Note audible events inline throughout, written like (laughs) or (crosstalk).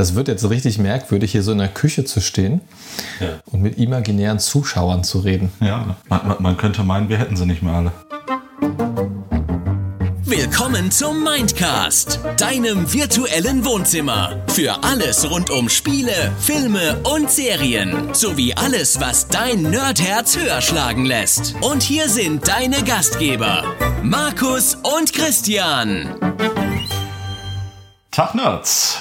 Das wird jetzt richtig merkwürdig, hier so in der Küche zu stehen Ja. und mit imaginären Zuschauern zu reden. Ja, man, man- könnte meinen, wir hätten sie nicht mehr alle. Willkommen zum Mindcast, deinem virtuellen Wohnzimmer. Für alles rund um Spiele, Filme und Serien. Sowie alles, was dein Nerdherz höher schlagen lässt. Und hier sind deine Gastgeber, Markus und Christian. Tag Nerds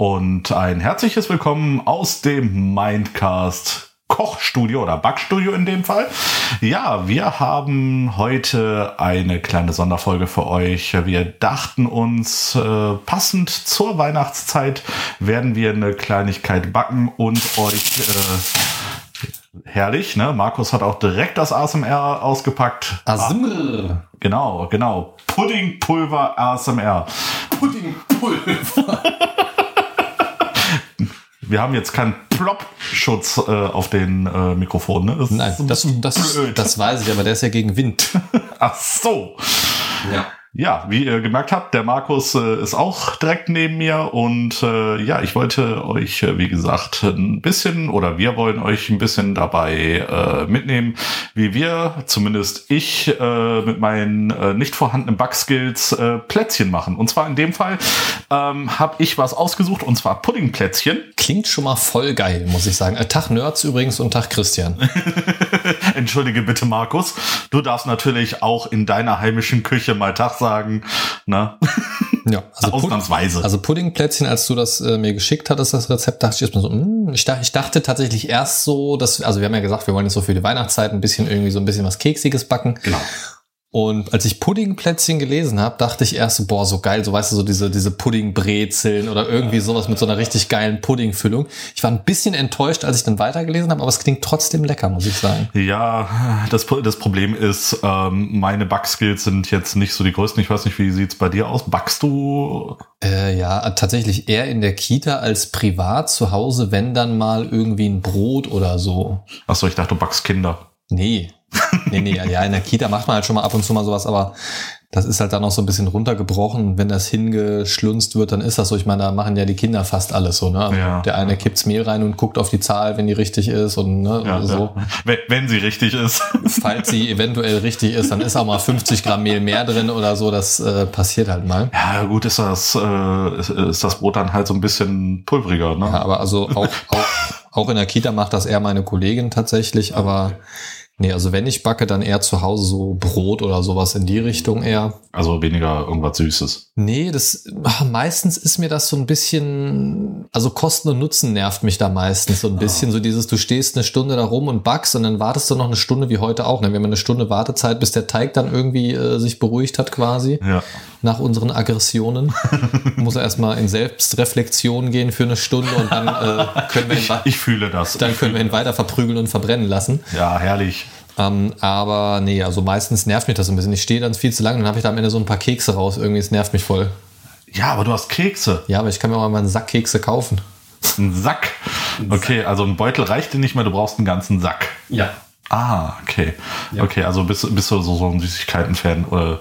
und ein herzliches Willkommen aus dem Mindcast Kochstudio oder Backstudio in dem Fall. Ja, wir haben heute eine kleine Sonderfolge für euch. Wir dachten uns, äh, passend zur Weihnachtszeit werden wir eine Kleinigkeit backen und euch äh, herrlich, ne? Markus hat auch direkt das ASMR ausgepackt. Asmr. Genau, genau. Puddingpulver ASMR. Puddingpulver. (laughs) Wir haben jetzt keinen Plop-Schutz äh, auf den äh, Mikrofonen. Ne? Das Nein, das, das, blöd. das weiß ich, aber der ist ja gegen Wind. (laughs) Ach so. Ja. Ja, wie ihr gemerkt habt, der Markus äh, ist auch direkt neben mir und äh, ja, ich wollte euch, äh, wie gesagt, ein bisschen oder wir wollen euch ein bisschen dabei äh, mitnehmen, wie wir, zumindest ich, äh, mit meinen äh, nicht vorhandenen Backskills äh, Plätzchen machen. Und zwar in dem Fall ähm, habe ich was ausgesucht und zwar Puddingplätzchen. Klingt schon mal voll geil, muss ich sagen. Äh, Tag Nerds übrigens und Tag Christian. (laughs) Entschuldige bitte, Markus. Du darfst natürlich auch in deiner heimischen Küche mal Tag sagen. Ne? Ja, also, Pud Ausnahmsweise. also Puddingplätzchen, als du das äh, mir geschickt hattest, das Rezept, dachte ich erstmal so, mm, ich, dachte, ich dachte tatsächlich erst so, dass, also wir haben ja gesagt, wir wollen jetzt so für die Weihnachtszeit ein bisschen irgendwie so ein bisschen was Keksiges backen. genau. Und als ich Puddingplätzchen gelesen habe, dachte ich erst so, boah, so geil, so weißt du, so diese, diese Puddingbrezeln oder irgendwie sowas mit so einer richtig geilen Puddingfüllung. Ich war ein bisschen enttäuscht, als ich dann weitergelesen habe, aber es klingt trotzdem lecker, muss ich sagen. Ja, das, das Problem ist, ähm, meine Backskills sind jetzt nicht so die größten. Ich weiß nicht, wie sieht's bei dir aus? Backst du? Äh, ja, tatsächlich eher in der Kita als privat zu Hause, wenn dann mal irgendwie ein Brot oder so. Achso, ich dachte, du backst Kinder. Nee. Nee, nee, ja, in der Kita macht man halt schon mal ab und zu mal sowas, aber das ist halt dann noch so ein bisschen runtergebrochen. Wenn das hingeschlunzt wird, dann ist das so. Ich meine, da machen ja die Kinder fast alles so, ne? Ja. Der eine kippt's Mehl rein und guckt auf die Zahl, wenn die richtig ist und ne, Ja, so. ja. Wenn, wenn sie richtig ist. Falls sie eventuell richtig ist, dann ist auch mal 50 Gramm Mehl mehr drin oder so. Das äh, passiert halt mal. Ja, gut, ist das, äh, ist, ist das Brot dann halt so ein bisschen pulveriger, ne? Ja, aber also auch, auch, auch in der Kita macht das eher meine Kollegin tatsächlich, aber nee, also wenn ich backe, dann eher zu Hause so Brot oder sowas in die Richtung eher. Also weniger irgendwas Süßes. Nee, das ach, meistens ist mir das so ein bisschen, also Kosten und Nutzen nervt mich da meistens so ein bisschen. So dieses, du stehst eine Stunde da rum und backst und dann wartest du noch eine Stunde wie heute auch. Ne? Wir haben eine Stunde Wartezeit, bis der Teig dann irgendwie äh, sich beruhigt hat quasi Ja. Nach unseren Aggressionen. (laughs) Muss er erstmal in Selbstreflexion gehen für eine Stunde und dann äh, können wir ihn, wa- Ich fühle das. dann können wir ihn weiter verprügeln und verbrennen lassen. Ja, herrlich. Ähm, aber nee, also meistens nervt mich das ein bisschen. Ich stehe dann viel zu lange und dann habe ich da am Ende so ein paar Kekse raus. Irgendwie, es nervt mich voll. Ja, aber du hast Kekse. Ja, aber ich kann mir auch mal einen Sack Kekse kaufen. Ein Sack. Okay, also ein Beutel reicht dir nicht mehr, du brauchst einen ganzen Sack. Ja. Ah, okay. Okay, also bist, bist du so, so ein Süßigkeiten-Fan? Oder?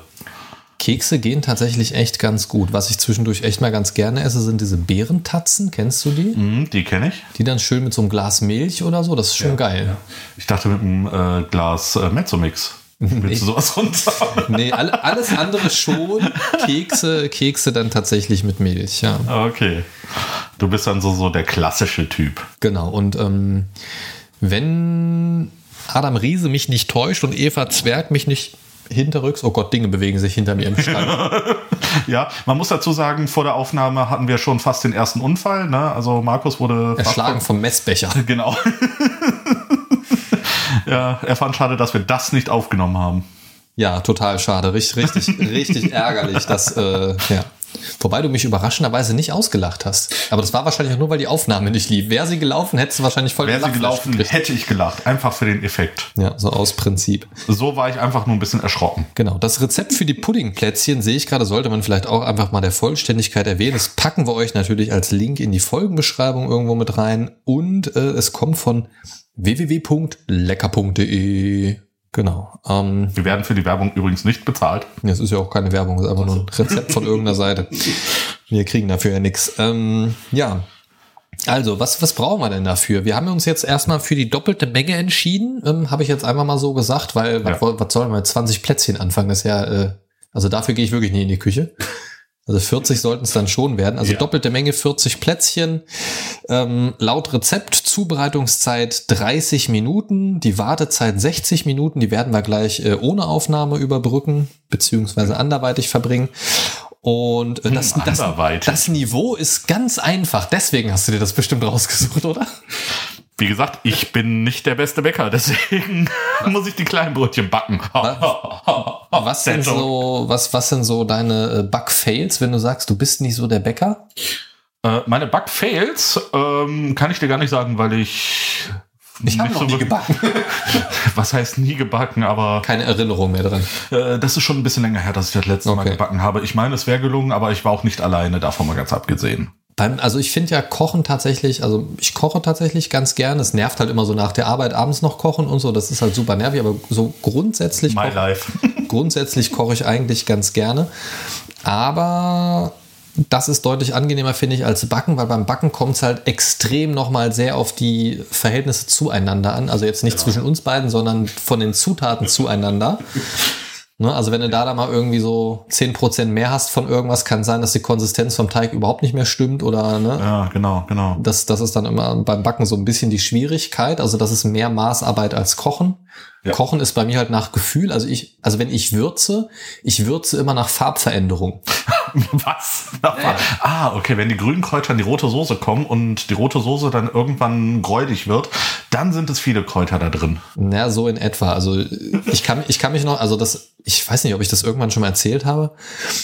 Kekse gehen tatsächlich echt ganz gut. Was ich zwischendurch echt mal ganz gerne esse, sind diese Beerentatzen. Kennst du die? Hm, die kenne ich. Die dann schön mit so einem Glas Milch oder so. Das ist schon geil. Ich dachte mit einem äh, Glas äh, Mezzomix. (laughs) Willst du sowas runter? (laughs) Nee, alle, alles andere schon. Kekse, Kekse dann tatsächlich mit Milch, ja. okay. Du bist dann so, so der klassische Typ. Genau. Und ähm, wenn Adam Riese mich nicht täuscht und Eva Zwerg mich nicht hinterrücks, oh Gott, Dinge bewegen sich hinter mir im Schrank. (laughs) Ja, man muss dazu sagen, vor der Aufnahme hatten wir schon fast den ersten Unfall. Ne? Also Markus wurde Erschlagen vom Messbecher. (laughs) Genau. (laughs) ja, er fand schade, dass wir das nicht aufgenommen haben. Ja, total schade. Richtig, richtig, richtig ärgerlich, dass, äh, ja. Wobei du mich überraschenderweise nicht ausgelacht hast. Aber das war wahrscheinlich auch nur, weil die Aufnahme nicht lief. Wäre sie gelaufen, hättest du wahrscheinlich voll Wäre sie gelaufen, gekriegt. hätte ich gelacht. Einfach für den Effekt. Ja, so aus Prinzip. So war ich einfach nur ein bisschen erschrocken. Genau. Das Rezept für die Puddingplätzchen sehe ich gerade, sollte man vielleicht auch einfach mal der Vollständigkeit erwähnen. Das packen wir euch natürlich als Link in die Folgenbeschreibung irgendwo mit rein. Und äh, es kommt von www.lecker.de. Genau. Ähm, Wir werden für die Werbung übrigens nicht bezahlt. das ist ja auch keine Werbung, das ist einfach nur ein Rezept von irgendeiner Seite. (laughs) Wir kriegen dafür ja nichts. Ähm, ja, Also, was, was brauchen wir denn dafür? Wir haben uns jetzt erstmal für die doppelte Menge entschieden, ähm, habe ich jetzt einfach mal so gesagt, weil Ja. was, was sollen wir mit 20 Plätzchen anfangen? Das ist ja, äh, also dafür gehe ich wirklich nie in die Küche. Also 40 sollten es dann schon werden. Also Ja. doppelte Menge 40 Plätzchen. Ähm, laut Rezept Zubereitungszeit 30 Minuten, die Wartezeit 60 Minuten. Die werden wir gleich äh, ohne Aufnahme überbrücken, beziehungsweise anderweitig verbringen. Und äh, das, Hm, das, das Niveau ist ganz einfach. Deswegen hast du dir das bestimmt rausgesucht, oder? Wie gesagt, ich bin nicht der beste Bäcker, deswegen (laughs) muss ich die kleinen Brötchen backen. (laughs) Was sind so, was, was sind so deine äh, Bug-Fails, wenn du sagst, du bist nicht so der Bäcker? Äh, meine Backfails ähm, kann ich dir gar nicht sagen, weil ich. Ich habe nicht noch nie gebacken. (laughs) Was heißt nie gebacken, aber Keine Erinnerung mehr dran. äh, das ist schon ein bisschen länger her, dass ich das letzte Mal Okay. gebacken habe. Ich meine, es wäre gelungen, aber ich war auch nicht alleine, davon mal ganz abgesehen. Beim, also ich finde ja Kochen tatsächlich, also ich koche tatsächlich ganz gern. Es nervt halt immer so nach der Arbeit abends noch kochen und so. Das ist halt super nervig, aber so grundsätzlich, My koch- life. (laughs) grundsätzlich koche ich eigentlich ganz gerne. Aber das ist deutlich angenehmer, finde ich, als Backen, weil beim Backen kommt es halt extrem nochmal sehr auf die Verhältnisse zueinander an. Also jetzt nicht zwischen uns beiden, sondern von den Zutaten zueinander. Ne, also wenn du da, da mal irgendwie so 10% mehr hast von irgendwas, kann sein, dass die Konsistenz vom Teig überhaupt nicht mehr stimmt oder ne, ja, genau, genau. das, das ist dann immer beim Backen so ein bisschen die Schwierigkeit. Also das ist mehr Maßarbeit als Kochen. Ja. Kochen ist bei mir halt nach Gefühl. Also ich, also wenn ich würze, ich würze immer nach Farbveränderung. (laughs) Was? Ah, okay, wenn die grünen Kräuter in die rote Soße kommen und die rote Soße dann irgendwann gräulich wird, dann sind es viele Kräuter da drin. Ja, so in etwa. Also ich kann, ich kann mich noch, also das, ich weiß nicht, ob ich das irgendwann schon mal erzählt habe.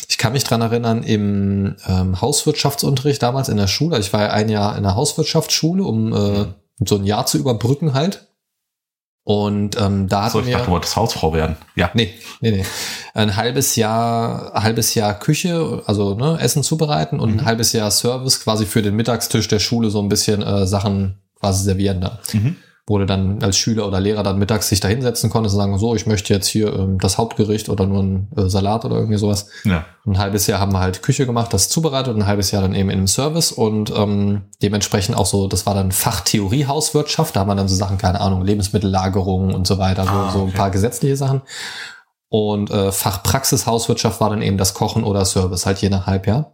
Ich kann mich dran erinnern, im ähm, Hauswirtschaftsunterricht damals in der Schule, ich war ja ein Jahr in der Hauswirtschaftsschule, um äh, so ein Jahr zu überbrücken halt. Und ähm, da So, hatten ich dachte, wir, du wolltest Hausfrau werden. Ja. nee, nee, nee, ein halbes Jahr, ein halbes Jahr Küche, also ne, Essen zubereiten und ein halbes Jahr Service quasi für den Mittagstisch der Schule so ein bisschen äh, Sachen quasi servieren da Mhm. Wo du dann als Schüler oder Lehrer dann mittags sich da hinsetzen konntest und sagen, so, ich möchte jetzt hier ähm, das Hauptgericht oder nur ein äh, Salat oder irgendwie sowas. Ja. Ein halbes Jahr haben wir halt Küche gemacht, das zubereitet und ein halbes Jahr dann eben in einem Service und ähm, dementsprechend auch so, das war dann Fachtheorie Hauswirtschaft, da haben wir dann so Sachen, keine Ahnung, Lebensmittellagerung und so weiter, so, Ah, so ein okay. paar gesetzliche Sachen. Und äh, Fachpraxis Hauswirtschaft war dann eben das Kochen oder Service, halt je nach Halbjahr.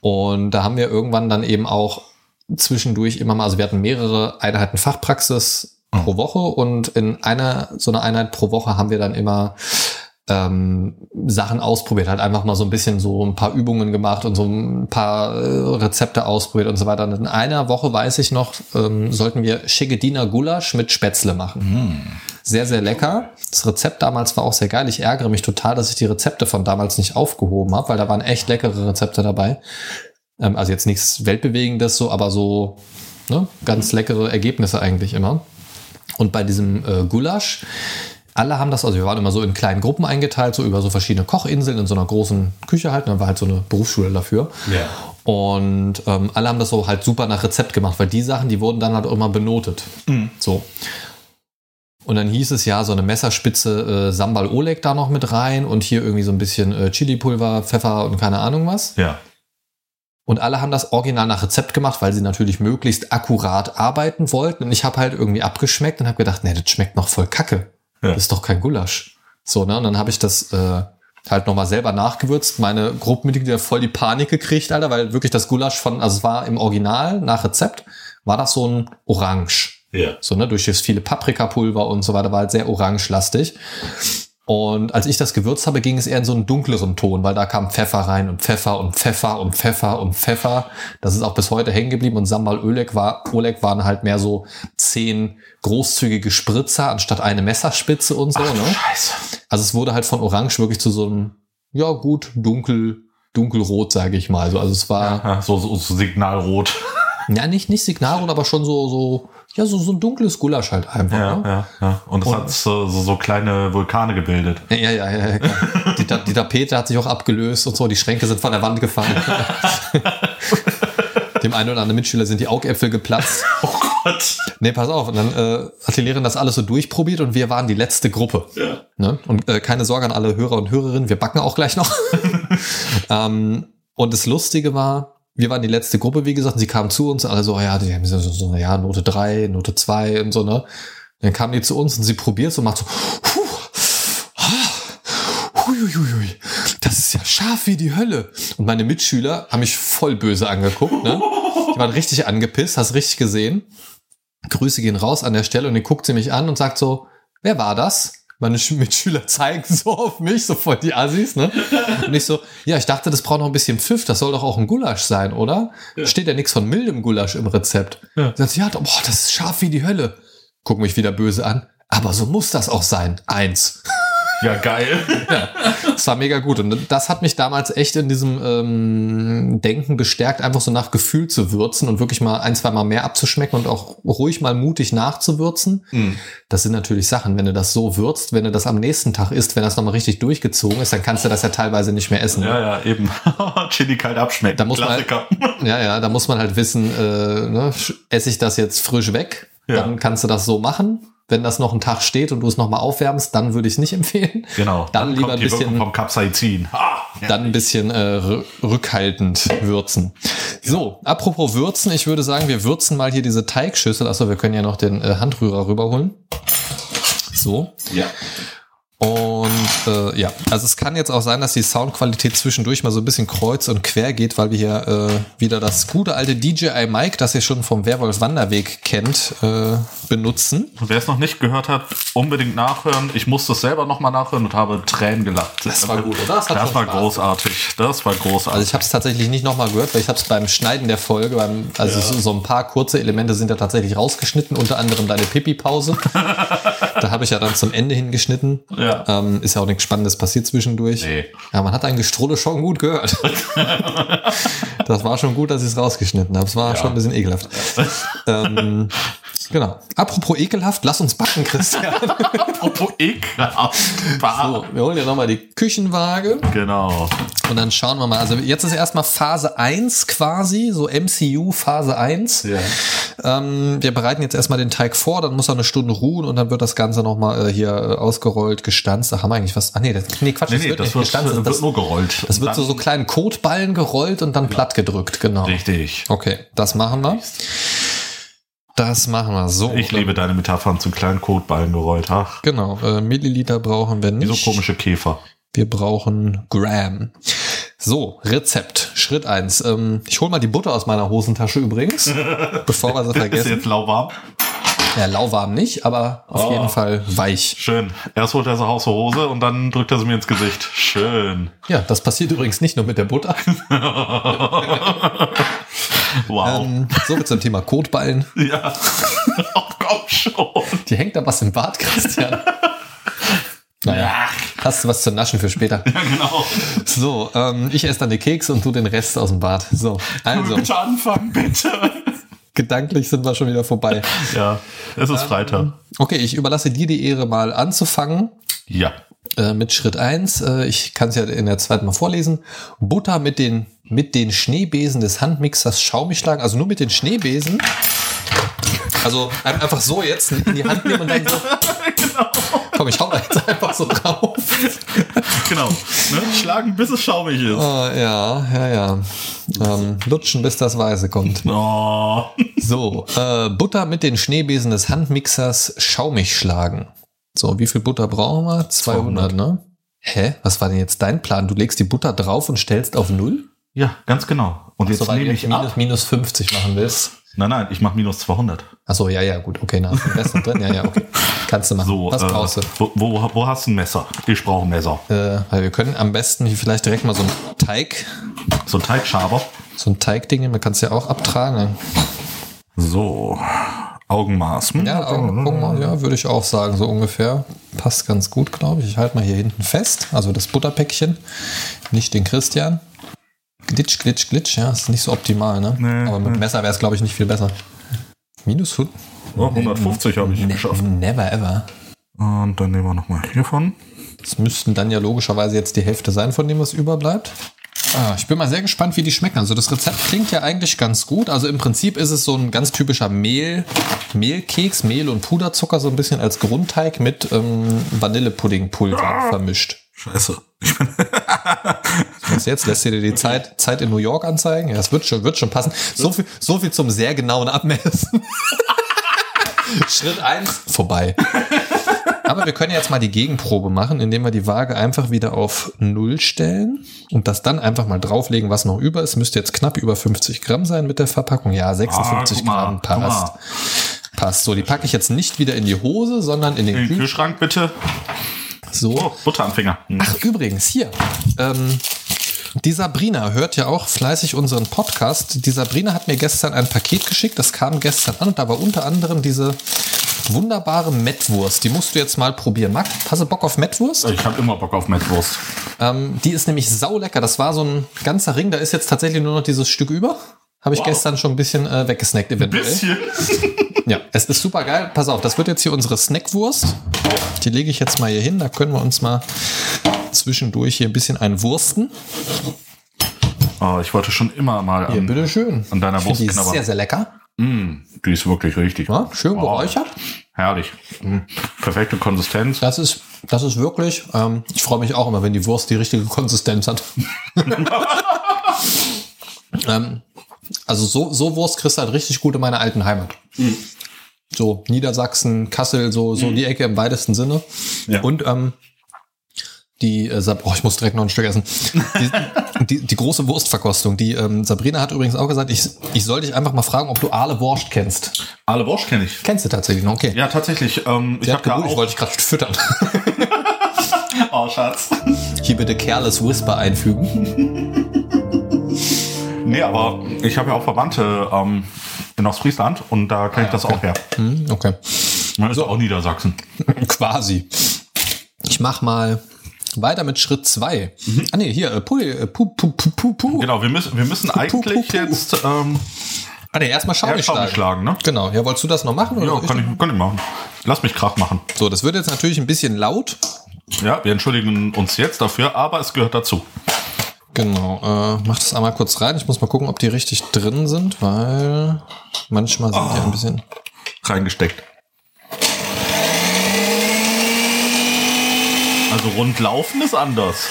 Und da haben wir irgendwann dann eben auch zwischendurch immer mal, also wir hatten mehrere Einheiten Fachpraxis Mhm. pro Woche und in einer, so einer Einheit pro Woche haben wir dann immer ähm, Sachen ausprobiert, halt einfach mal so ein bisschen so ein paar Übungen gemacht und so ein paar äh, Rezepte ausprobiert und so weiter. Und in einer Woche, weiß ich noch, ähm, sollten wir Schegediner Gulasch mit Spätzle machen. Mhm. Sehr, sehr lecker. Das Rezept damals war auch sehr geil. Ich ärgere mich total, dass ich die Rezepte von damals nicht aufgehoben habe, weil da waren echt leckere Rezepte dabei. Ähm, also jetzt nichts Weltbewegendes so, aber so ne, ganz leckere Ergebnisse eigentlich immer. Und bei diesem äh, Gulasch, alle haben das, also wir waren immer so in kleinen Gruppen eingeteilt, so über so verschiedene Kochinseln in so einer großen Küche halt. Da war halt so eine Berufsschule dafür. Ja. Und ähm, alle haben das so halt super nach Rezept gemacht, weil die Sachen, die wurden dann halt auch immer benotet. So. Und dann hieß es ja, so eine Messerspitze äh, Sambal Oleg da noch mit rein und hier irgendwie so ein bisschen äh, Chili-Pulver, Pfeffer und keine Ahnung was. Ja. Und alle haben das original nach Rezept gemacht, weil sie natürlich möglichst akkurat arbeiten wollten. Und ich habe halt irgendwie abgeschmeckt und habe gedacht, nee, das schmeckt noch voll kacke. Ja. Das ist doch kein Gulasch. So, ne? Und dann habe ich das äh, halt nochmal selber nachgewürzt. Meine Gruppenmitglieder voll die Panik gekriegt, Alter, weil wirklich das Gulasch von, also es war im Original nach Rezept, war das so ein Orange. Ja. So, ne, durch das viele Paprikapulver und so weiter, war halt sehr orangelastig. Und als ich das gewürzt habe, ging es eher in so einen dunkleren Ton, weil da kam Pfeffer rein und Pfeffer und Pfeffer und Pfeffer und Pfeffer. Das ist auch bis heute hängen geblieben. Und Sambal Oleg war, Oleg waren halt mehr so zehn großzügige Spritzer anstatt eine Messerspitze und so. Ach, ne? Scheiße. Also es wurde halt von Orange wirklich zu so einem, ja gut, dunkel, dunkelrot, sage ich mal. Also, also es war, Ja, so, so, so Signalrot. Ja, nicht, nicht Signalrot, aber schon so, so, ja, so, so ein dunkles Gulasch halt einfach. Ja, ne? ja, ja. Und es hat so, so, kleine Vulkane gebildet. Ja, ja, ja, ja. (laughs) Die, die Tapete hat sich auch abgelöst und so, die Schränke sind von der Wand gefallen. (laughs) Dem einen oder anderen Mitschüler sind die Augäpfel geplatzt. Oh Gott. Nee, pass auf. Und dann äh, hat die Lehrerin das alles so durchprobiert und wir waren die letzte Gruppe. Ja. Ne? Und äh, keine Sorge an alle Hörer und Hörerinnen, wir backen auch gleich noch. (laughs) ähm, und das Lustige war, wir waren die letzte Gruppe, wie gesagt, und sie kamen zu uns, alle so, ja, die haben so, so ja, Note 3, Note 2 und so, ne? Dann kamen die zu uns und sie probiert so, macht so, ah, huiuiui, das ist ja scharf wie die Hölle. Und meine Mitschüler haben mich voll böse angeguckt, ne? Die waren richtig angepisst, hast richtig gesehen. Grüße gehen raus an der Stelle und dann guckt sie mich an und sagt so, wer war das? Meine Sch- (laughs) Mitschüler zeigen so auf mich, so voll die Assis, ne? Und ich so, ja, ich dachte, das braucht noch ein bisschen Pfiff, das soll doch auch ein Gulasch sein, oder? Steht ja nichts von mildem Gulasch im Rezept. Ja. Sagt sie, ja, boah, das ist scharf wie die Hölle. Guck mich wieder böse an. Aber so muss das auch sein. Eins. Ja, geil. (laughs) Das war mega gut. Und das hat mich damals echt in diesem ähm, Denken bestärkt, einfach so nach Gefühl zu würzen und wirklich mal ein, zwei Mal mehr abzuschmecken und auch ruhig mal mutig nachzuwürzen. Mhm. Das sind natürlich Sachen, wenn du das so würzt, wenn du das am nächsten Tag isst, wenn das nochmal richtig durchgezogen ist, dann kannst du das ja teilweise nicht mehr essen. Ja, ja, eben. (laughs) Chili kalt abschmecken. Da muss man halt- Klassiker. Ja, ja, da muss man halt wissen, äh, ne, esse ich das jetzt frisch weg, Ja. dann kannst du das so machen. Wenn das noch einen Tag steht und du es nochmal aufwärmst, dann würde ich es nicht (laughs) empfehlen. Genau. Dann lieber kommt ein bisschen- vom Capsaicin. Ah, ja. dann ein bisschen äh, rü- rückhaltend würzen. So, apropos würzen, ich würde sagen, wir würzen mal hier diese Teigschüssel. Achso, wir können ja noch den äh, Handrührer rüberholen. So. ja. Und äh, ja, also es kann jetzt auch sein, dass die Soundqualität zwischendurch mal so ein bisschen kreuz und quer geht, weil wir hier äh, wieder das gute alte DJI Mic, das ihr schon vom Werwolf Wanderweg kennt, äh, benutzen. Wer es noch nicht gehört hat, unbedingt nachhören. Ich musste es selber nochmal nachhören und habe Tränen gelacht. Das war gut, oder? Das Das war großartig. Das war großartig. Also ich habe es tatsächlich nicht nochmal gehört, weil ich habe es beim Schneiden der Folge, beim, also so, so ein paar kurze Elemente sind ja tatsächlich rausgeschnitten, unter anderem deine Pipi-Pause. (laughs) da habe ich ja dann zum Ende hingeschnitten. Ja. Ähm, ist ja auch nichts Spannendes passiert zwischendurch. Nee. Ja, man hat ein Gestrolle schon gut gehört. (laughs) das war schon gut, dass ich es rausgeschnitten habe. Es war schon ein bisschen ekelhaft. ähm, genau. Apropos ekelhaft, lass uns backen, Christian. (laughs) Apropos ekelhaft. so, wir holen ja nochmal die Küchenwaage. Genau. Und dann schauen wir mal. Also jetzt ist erstmal Phase 1 quasi, so MCU Phase 1. Ja. Ähm, wir bereiten jetzt erstmal den Teig vor, dann muss er eine Stunde ruhen und dann wird das Ganze nochmal äh, hier äh, ausgerollt, gestanzt. Ach, haben wir eigentlich was? Ah nee, das, nee Quatsch, Nee, das nee, wird das nicht wird, gestanzt. wird Das, nur gerollt. das wird so so kleinen Kotballen gerollt und dann platt gedrückt, genau. Richtig. Okay, das machen wir. Das machen wir so. Ich liebe deine Metaphern zu kleinen Kotballen gerollt. Ach, Genau, äh, Milliliter brauchen wir wie nicht. so komische Käfer. Wir brauchen Gramm. So, Rezept. Schritt eins. Ähm, ich hole mal die Butter aus meiner Hosentasche übrigens, (laughs) bevor wir sie Ist vergessen. jetzt lauwarm? Ja, lauwarm nicht, aber auf Oh. jeden Fall weich. Schön. Erst holt er sie aus der Hose und dann drückt er sie mir ins Gesicht. Schön. Ja, das passiert übrigens nicht nur mit der Butter. (laughs) Wow. Ähm, so mit zum Thema Kotballen. (laughs) Ja. oh, komm schon. Die hängt da was im Bad, Christian. Naja, hast du was zu naschen für später. Ja, genau. So, ähm, ich esse dann die Kekse und tu den Rest aus dem Bad. So, also, Bitte anfangen, bitte. Gedanklich sind wir schon wieder vorbei. (laughs) Ja, es ist Freitag. Okay, ich überlasse dir die Ehre mal anzufangen. Ja. Äh, mit Schritt eins. Äh, ich kann es ja in der zweiten mal vorlesen. Butter mit den, mit den Schneebesen des Handmixers schaumig schlagen. Also nur mit den Schneebesen. Also ein- einfach so jetzt in die Hand nehmen und dann so. (laughs) Komm, ich hau da jetzt einfach so drauf. Genau. Ne? Schlagen, bis es schaumig ist. Ah, ja, ja, ja. Ähm, lutschen, bis das Weiße kommt. Oh. (laughs) So, äh, Butter mit den Schneebesen des Handmixers schaumig schlagen. So, wie viel Butter brauchen wir? 200, ne? Hä? Was war denn jetzt dein Plan? Du legst die Butter drauf und stellst auf Null? Ja, ganz genau. Und jetzt So, nehme ich minus, ab. minus 50 machen willst. Nein, nein, ich mache minus 200. Achso, ja, ja, gut. Okay, na, ist ein Rest noch drin. Ja, ja, okay. Kannst du machen. So, Was äh, brauchst du? wo, wo, wo hast du ein Messer? Ich brauche ein Messer. Äh, weil wir können am besten hier vielleicht direkt mal so ein Teig, So ein Teigschaber. so ein Teigding, man kann es ja auch abtragen. So, Augenmaß. Hm? Ja, Augen, Augen, ja, würde ich auch sagen, so ungefähr. Passt ganz gut, glaube ich. Ich halte mal hier hinten fest, also das Butterpäckchen, nicht den Christian. Glitsch, glitsch, glitsch, ja, ist nicht so optimal, ne? Nee, Aber mit Messer wäre es, glaube ich, nicht viel besser. Minus 100. Oh, 150 habe ich Ne geschafft. never ever. Und dann nehmen wir nochmal hiervon. Das müssten dann ja logischerweise jetzt die Hälfte sein von dem, was überbleibt. Ah, ich bin mal sehr gespannt, wie die schmecken. Also das Rezept klingt ja eigentlich ganz gut. Also im Prinzip ist es so ein ganz typischer Mehl, Mehlkeks, Mehl und Puderzucker so ein bisschen als Grundteig mit ähm, Vanillepuddingpulver vermischt. Scheiße. (laughs) Was jetzt? Lässt du dir die Zeit, Zeit in New York anzeigen? Ja, das wird schon, wird schon passen. So viel, so viel zum sehr genauen Abmessen. (laughs) Schritt eins vorbei. Aber wir können jetzt mal die Gegenprobe machen, indem wir die Waage einfach wieder auf Null stellen und das dann einfach mal drauflegen, was noch über ist. Müsste jetzt knapp über 50 Gramm sein mit der Verpackung. Ja, 56 Ah, Gramm mal. passt. Passt. So, die packe ich jetzt nicht wieder in die Hose, sondern in den In den Kühlschrank. Kühlschrank bitte. So. Oh, Butter am Finger. Hm. Ach, übrigens, hier. Ähm, die Sabrina hört ja auch fleißig unseren Podcast. Die Sabrina hat mir gestern ein Paket geschickt. Das kam gestern an und da war unter anderem diese wunderbare Mettwurst. Die musst du jetzt mal probieren. Marc, hast du Bock auf Mettwurst? Ich habe immer Bock auf Mettwurst. Ähm, die ist nämlich saulecker. Das war so ein ganzer Ring. Da ist jetzt tatsächlich nur noch dieses Stück über. Habe ich Wow. gestern schon ein bisschen äh, weggesnackt eventuell. Bisschen. (laughs) Ja, es ist super geil. Pass auf, das wird jetzt hier unsere Snackwurst. Die lege ich jetzt mal hier hin. Da können wir uns mal zwischendurch hier ein bisschen einwursten. Oh, ich wollte schon immer mal Hier, an, bitteschön. an deiner Ich Wurst die knabbern. sehr, sehr lecker. Mm, die ist wirklich richtig. Ja, schön Wow. geräuchert. Herrlich. Mm, Perfekte Konsistenz. Das ist, das ist wirklich, ähm, ich freue mich auch immer, wenn die Wurst die richtige Konsistenz hat. (laughs) (laughs) ähm, also so, so Wurst kriegst du halt richtig gut in meiner alten Heimat. So Niedersachsen, Kassel, so, so die Ecke im weitesten Sinne. Ja. Und ähm, die, äh, Sab oh, ich muss direkt noch ein Stück essen. Die, (laughs) die, die große Wurstverkostung. Die ähm, Sabrina hat übrigens auch gesagt, ich, ich soll dich einfach mal fragen, ob du Aale Wurst kennst. Alle Wurst kenne ich. Kennst du tatsächlich noch? Okay. Ja, tatsächlich. Ähm, ich Sie habe hat da gebucht, ich wollte dich gerade füttern. (laughs) Oh, Schatz. Hier bitte Careless Whisper einfügen. (laughs) Nee, aber ich habe ja auch Verwandte ähm, in Ostfriesland und da kann ich das auch her. Hm, okay. Man ist auch Niedersachsen. (laughs) Quasi. Ich mach mal weiter mit Schritt zwei. Ah nee, hier, äh, Pui, äh, pu, pu, pu, pu, pu. Genau, wir müssen, wir müssen eigentlich puh. jetzt ähm, Ah nee, erstmal Schaum ja, schlagen. schlagen, ne? Genau. Ja, wolltest du das noch machen? Oder Ja, kann ich, kann ich machen. Lass mich Krach machen. So, das wird jetzt natürlich ein bisschen laut. Ja, wir entschuldigen uns jetzt dafür, aber es gehört dazu. Genau. Äh, mach das einmal kurz rein. Ich muss mal gucken, ob die richtig drin sind, weil manchmal sind die ein bisschen. Reingesteckt. Also rundlaufen ist anders.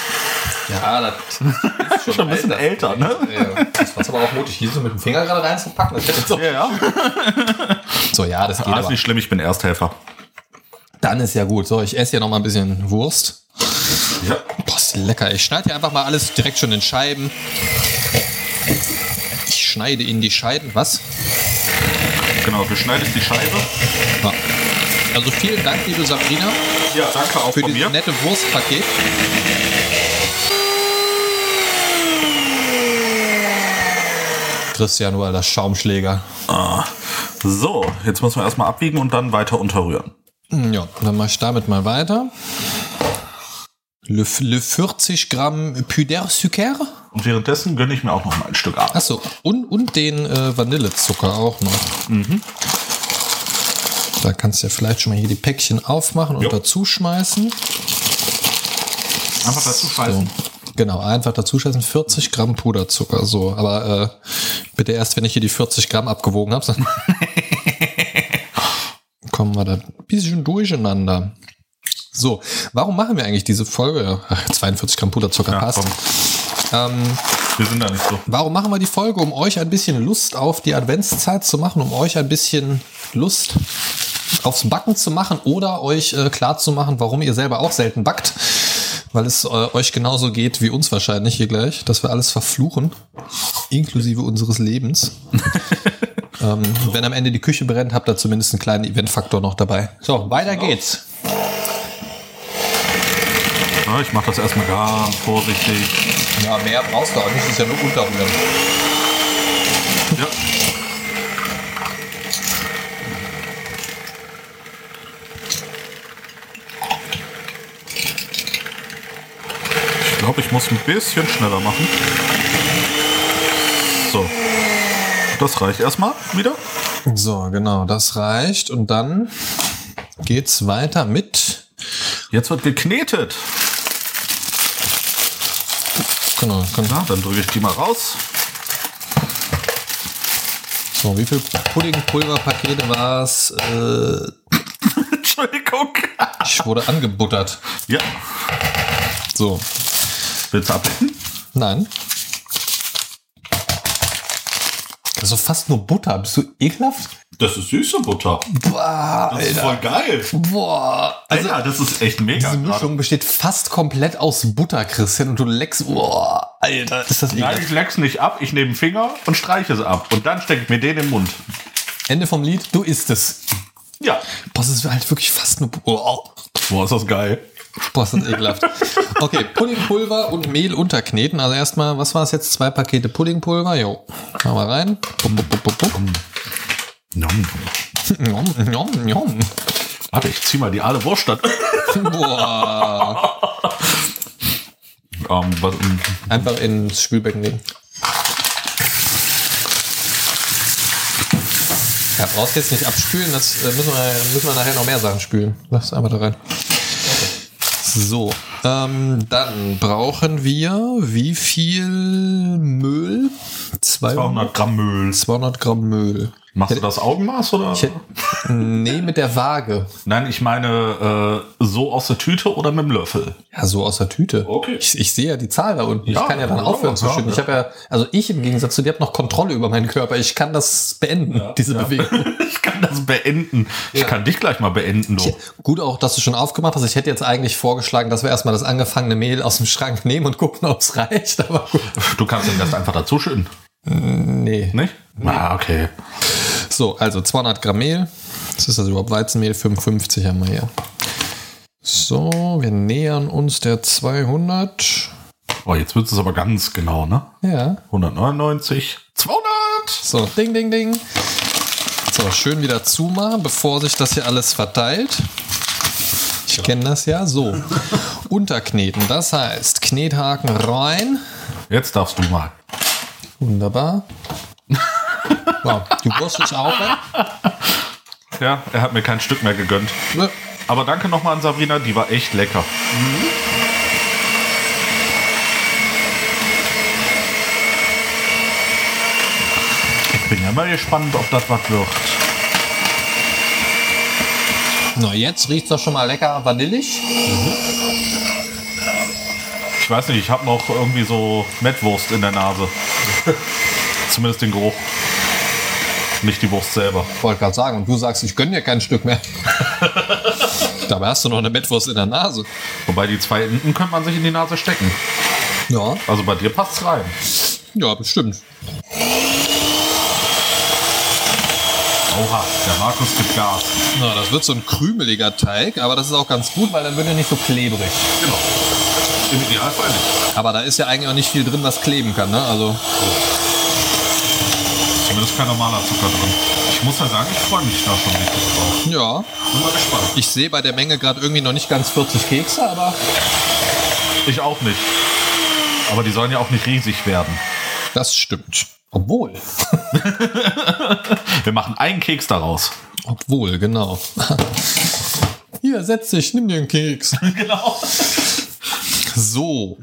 Ja, das ist (laughs) Schon ein bisschen älter, ne? Ja, das war aber auch mutig, hier so mit dem Finger gerade reinzupacken. Das hätte so. Ja, ja. (laughs) so, ja, das geht Ah, ist aber. nicht schlimm, ich bin Ersthelfer. Dann ist ja gut. So, ich esse hier noch mal ein bisschen Wurst. Ja. Boah, ist lecker. Ich schneide hier einfach mal alles direkt schon in Scheiben. Ich schneide in die Scheiben. Was? Genau, du schneidest die Scheibe. Ja. Also vielen Dank, liebe Sabrina, Ja, danke auch für dieses nette Wurstpaket. Christian, du alter Schaumschläger. Ah. So, jetzt müssen wir erstmal abwiegen und dann weiter unterrühren. Hm, Ja, dann mache ich damit mal weiter. Le, le 40 Gramm Puder Sucre. Und währenddessen gönne ich mir auch noch mal ein Stück ab. Achso, und, und den äh, Vanillezucker auch noch. Mhm. Da kannst du ja vielleicht schon mal hier die Päckchen aufmachen und Jo. dazu schmeißen. Einfach dazu So. schmeißen. Genau, einfach dazu schmeißen. 40 Gramm Puderzucker. So, aber äh, bitte erst, wenn ich hier die 40 Gramm abgewogen habe. (laughs) Kommen wir da ein bisschen durcheinander. So, warum machen wir eigentlich diese Folge? Ach, 42 Gramm Puderzucker Ja, passt. Ähm, Wir sind da nicht so. Warum machen wir die Folge? Um euch ein bisschen Lust auf die Adventszeit zu machen, um euch ein bisschen Lust aufs Backen zu machen oder euch äh, klar zu machen, warum ihr selber auch selten backt. Weil es äh, euch genauso geht wie uns wahrscheinlich hier gleich, dass wir alles verfluchen, inklusive unseres Lebens. (laughs) ähm, wenn am Ende die Küche brennt, habt ihr zumindest einen kleinen Eventfaktor noch dabei. So, weiter geht's. Ich mache das erstmal ganz vorsichtig. Ja, mehr brauchst du auch nicht, ist ja nur unterrühren. Ja. Ich glaube, ich muss ein bisschen schneller machen. So. Das reicht erstmal wieder. So, genau, das reicht. Und dann geht's weiter mit Jetzt wird geknetet. Genau, kann, Na, dann drücke ich die mal raus. so, wie viel Puddingpulverpakete war es? (laughs) Äh, Entschuldigung. ich wurde angebuttert. Ja. So. Willst du ablecken? Nein. Das ist so fast nur Butter. Bist du ekelhaft? Das ist süße Butter. Boah, Das ist voll geil. Boah. Also, Alter, das ist echt mega. diese. Mischung besteht fast komplett aus Butter, Christian, und du leckst. Boah, Alter, ist das Nein, ekelhaft. ich leck's nicht ab. Ich nehme den Finger und streiche es ab. Und dann stecke ich mir den im Mund. Ende vom Lied, du isst es. Ja. Boah, das ist halt wirklich fast nur. Boah, Boah, ist das geil. boah ist das ekelhaft. Okay, Puddingpulver und Mehl unterkneten. Also erstmal, was war es jetzt? Zwei Pakete Puddingpulver. Jo. Machen wir rein. Bum, bum, bum, bum, bum. Nom. Njom, njom, njom. Warte, ich zieh mal die aale Wurst an. (laughs) Boah. ähm, was, Einfach ins Spülbecken legen. Ja, brauchst jetzt nicht abspülen, das äh, müssen wir, müssen wir nachher noch mehr Sachen spülen. Lass einfach da rein. So, ähm, dann brauchen wir wie viel Müll? 200 Gramm Müll. 200 Gramm Müll. Machst du das Augenmaß oder? Ich, nee, mit der Waage. Nein, ich meine äh, so aus der Tüte oder mit dem Löffel. Ja, so aus der Tüte. Okay. Ich, ich sehe ja die Zahl da unten. Ja, ich kann ja dann ja, aufhören zu ja, schütten. Ich ja. habe ja, also ich im Gegensatz zu dir habe noch Kontrolle über meinen Körper. Ich kann das beenden, diese Bewegung. (laughs) Ich kann das beenden. Ich kann dich gleich mal beenden, du. Gut auch, dass du schon aufgemacht hast. Ich hätte jetzt eigentlich vorgeschlagen, dass wir erstmal das angefangene Mehl aus dem Schrank nehmen und gucken, ob es reicht. Aber gut. Du kannst den Rest einfach dazu schütten, Nee. nicht? Ah, okay. So, also 200 Gramm Mehl. Was ist das überhaupt? Weizenmehl 55 haben wir hier. So, wir nähern uns der 200. Oh, jetzt wird es aber ganz genau, ne? Ja. 199, 200. So, ding, ding, ding. So, schön wieder zumachen, bevor sich das hier alles verteilt. Ich kenne das ja. So, (laughs) unterkneten. Das heißt, Knethaken rein. Jetzt darfst du mal. Wunderbar. (laughs) Wow, die Wurst ist auch weg. Ja, er hat mir kein Stück mehr gegönnt. Ne, Aber danke nochmal an Sabrina, die war echt lecker. Ich bin ja mal gespannt, ob das was wird. Na, jetzt riecht es doch schon mal lecker vanillig. Ich weiß nicht, ich habe noch irgendwie so Mettwurst in der Nase. Zumindest den Geruch. Nicht die Wurst selber. Wollte gerade sagen, und du sagst, ich gönne dir kein Stück mehr. (laughs) Dabei hast du noch eine Mettwurst in der Nase. Wobei die zwei Enten könnte man sich in die Nase stecken. Ja, Also bei dir passt's rein. ja, bestimmt. Oha, der Markus gibt Gas. Na, das wird so ein krümeliger Teig, aber das ist auch ganz gut, weil dann wird er nicht so klebrig. Genau. Im Idealfall nicht. Aber da ist ja eigentlich auch nicht viel drin, was kleben kann, ne? Also, Zumindest kein normaler Zucker drin. Ich muss ja sagen, ich freue mich da schon richtig drauf. ja. Bin mal gespannt. Ich sehe bei der Menge gerade irgendwie noch nicht ganz 40 Kekse, aber Ich auch nicht. Aber die sollen ja auch nicht riesig werden. das stimmt. Obwohl. (laughs) Wir machen einen Keks daraus. Obwohl, genau. (laughs) Hier, setz dich, nimm dir einen Keks. (laughs) Genau. So,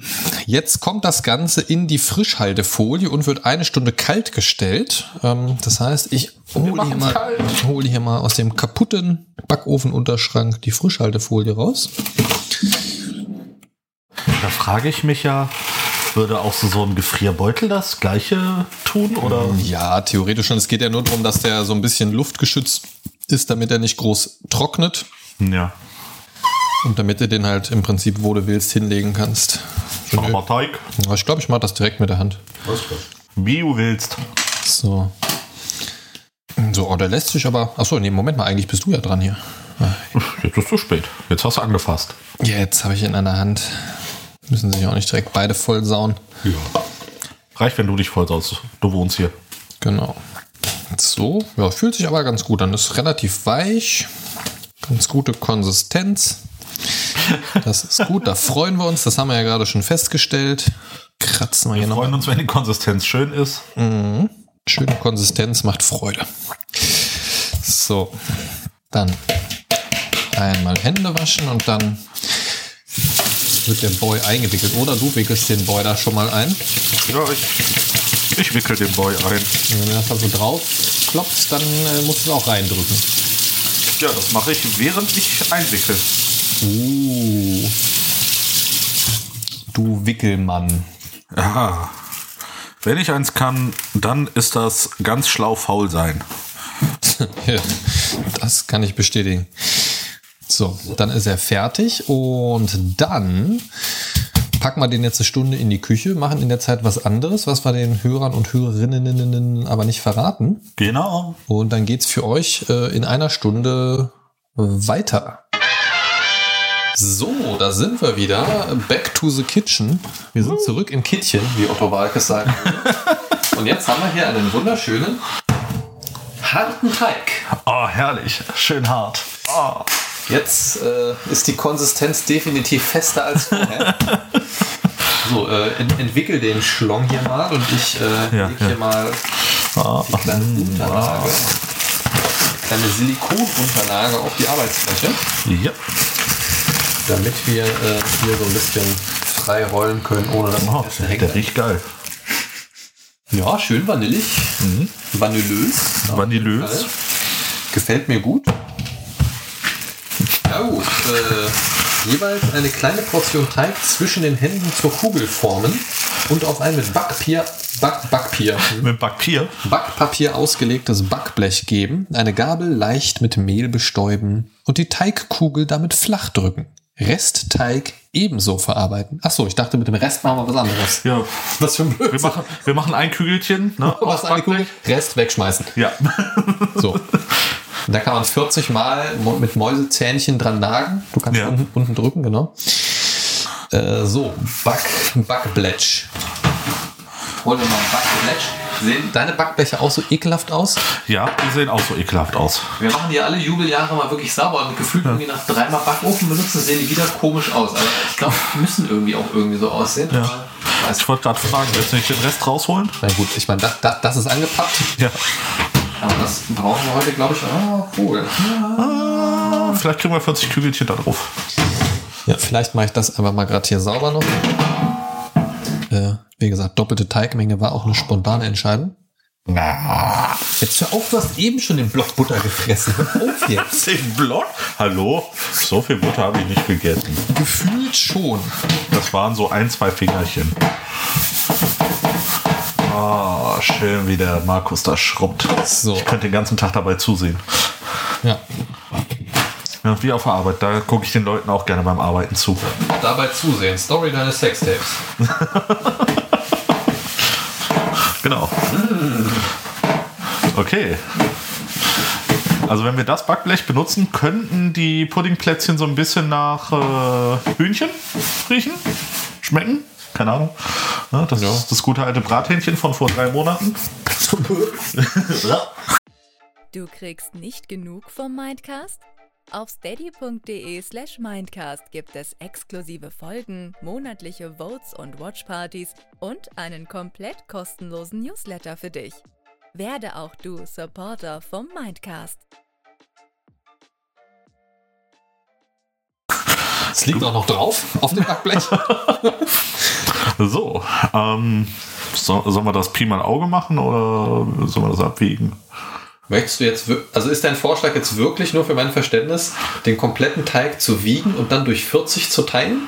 jetzt kommt das Ganze in die Frischhaltefolie und wird eine Stunde kalt gestellt. Ähm, das heißt, ich hole hier, mal- hole hier mal aus dem kaputten Backofenunterschrank die Frischhaltefolie raus. Da frage ich mich ja, würde auch so, so ein Gefrierbeutel das gleiche tun? Oder? Ja, theoretisch schon. Es geht ja nur darum, dass der so ein bisschen luftgeschützt ist, damit er nicht groß trocknet Ja. Und damit du den halt im Prinzip, wo du willst, hinlegen kannst. Schau mal Teig. Ich glaube, ich mache das direkt mit der Hand. Wie du willst. So. So, oh, der lässt sich aber. Achso, nee, Moment mal, eigentlich bist du ja dran hier. Jetzt ist zu spät. Jetzt hast du angefasst. Jetzt habe ich ihn an der Hand. Müssen sich auch nicht direkt beide voll sauen. Ja. Reicht, wenn du dich voll saust. Du wohnst hier. Genau. So, ja, fühlt sich aber ganz gut an. Ist relativ weich. Ganz gute Konsistenz. Das ist gut, da freuen wir uns. Das haben wir ja gerade schon festgestellt. Kratzen wir hier Wir noch. freuen uns, wenn die Konsistenz schön ist. Schöne Konsistenz macht Freude. So, dann einmal Hände waschen und dann wird der Boy eingewickelt. Oder du wickelst den Boy da schon mal ein. Ja, ich, ich wickel den Boy ein. Und wenn du das dann so drauf klopfst, dann äh, musst du es auch reindrücken. Ja, das mache ich, während ich einwickel. Uh. du Wickelmann. Ja. Wenn ich eins kann, dann ist das ganz schlau faul sein. (laughs) Ja, das kann ich bestätigen. So, dann ist er fertig und dann packen wir den jetzt eine Stunde in die Küche, machen in der Zeit was anderes, was wir den Hörern und Hörerinnen aber nicht verraten. Genau. Und dann geht's für euch äh, in einer Stunde weiter. So, da sind wir wieder. Back to the kitchen. Wir sind zurück im Kittchen, wie Otto Walkes sagt. (laughs) Und jetzt haben wir hier einen wunderschönen harten Teig. Oh, herrlich. Schön hart. Oh. Jetzt äh, ist die Konsistenz definitiv fester als vorher. (laughs) so, äh, ent entwickel den Schlong hier mal und ich äh, Ja, leg ja. hier mal Ah, die kleine Unterlage, kleine Silikonunterlage auf die Arbeitsfläche, Ja. Damit wir äh, hier so ein bisschen frei rollen können, ohne dass Oh, es der, hängt. der riecht geil. Ja, schön vanillig, vanillös. auf Vanillös. Fall. Gefällt mir gut. Ja gut, äh, jeweils eine kleine Portion Teig zwischen den Händen zur Kugel formen und auf ein mit Backpapier, Back, Backpapier, Mit Backpapier. Backpapier ausgelegtes Backblech geben, eine Gabel leicht mit Mehl bestäuben und die Teigkugel damit flach drücken. Restteig ebenso verarbeiten. Ach so, ich dachte, mit dem Rest machen wir was anderes. Ja. Was für ein Wir Blödsinn. machen, wir machen ein Kügelchen. Ne, (laughs) Was eine Kugel? Rest wegschmeißen. Ja. So. Und da kann man 40 Mal mit Mäusezähnchen dran nagen. Du kannst Ja. unten, unten drücken, genau. Äh, so, Back, Backblech. Hol dir mal ein Backblech. Sehen deine Backbleche auch so ekelhaft aus? ja, die sehen auch so ekelhaft aus. Wir machen die alle Jubeljahre mal wirklich sauber und gefühlt irgendwie nach dreimal Backofen benutzen, sehen die wieder komisch aus. Aber ich glaube, die müssen irgendwie auch irgendwie so aussehen. Ja. Ich wollte gerade fragen, willst du nicht den Rest rausholen? Na gut, ich meine, das, das, das ist angepackt. Ja. Aber das brauchen wir heute, glaube ich. Oh, cool. Ah, vielleicht kriegen wir 40 Kügelchen da drauf. Ja, vielleicht mache ich das einfach mal gerade hier sauber noch. Äh, wie gesagt, doppelte Teigmenge war auch eine spontane Entscheidung. Na, Jetzt hör auf, du hast eben schon den Block Butter gefressen. Hör auf jetzt. (laughs) den Block? Hallo? So viel Butter habe ich nicht gegessen. Gefühlt schon. Das waren so ein, zwei Fingerchen. Ah, schön, wie der Markus da schrubbt. So. Ich könnte den ganzen Tag dabei zusehen. Ja. Ja, wie auf der Arbeit. Da gucke ich den Leuten auch gerne beim Arbeiten zu. Dabei zusehen. Story deines Sextapes. (laughs) Genau. Okay. Also wenn wir das Backblech benutzen, könnten die Puddingplätzchen so ein bisschen nach äh, Hühnchen riechen, schmecken. Keine Ahnung. Ja, das Ja. ist das gute alte Brathähnchen von vor drei Monaten. (laughs) Du kriegst nicht genug vom Mindcast? Auf steady.de slash Mindcast gibt es exklusive Folgen, monatliche Votes und Watchpartys und einen komplett kostenlosen Newsletter für dich. Werde auch du Supporter vom Mindcast. Es liegt auch noch drauf auf dem Backblech. (laughs) So, ähm, so, sollen wir das Pi mal Auge machen oder sollen wir das abwiegen? Möchtest du jetzt, also ist dein Vorschlag jetzt wirklich nur für mein Verständnis, den kompletten Teig zu wiegen und dann durch 40 zu teilen?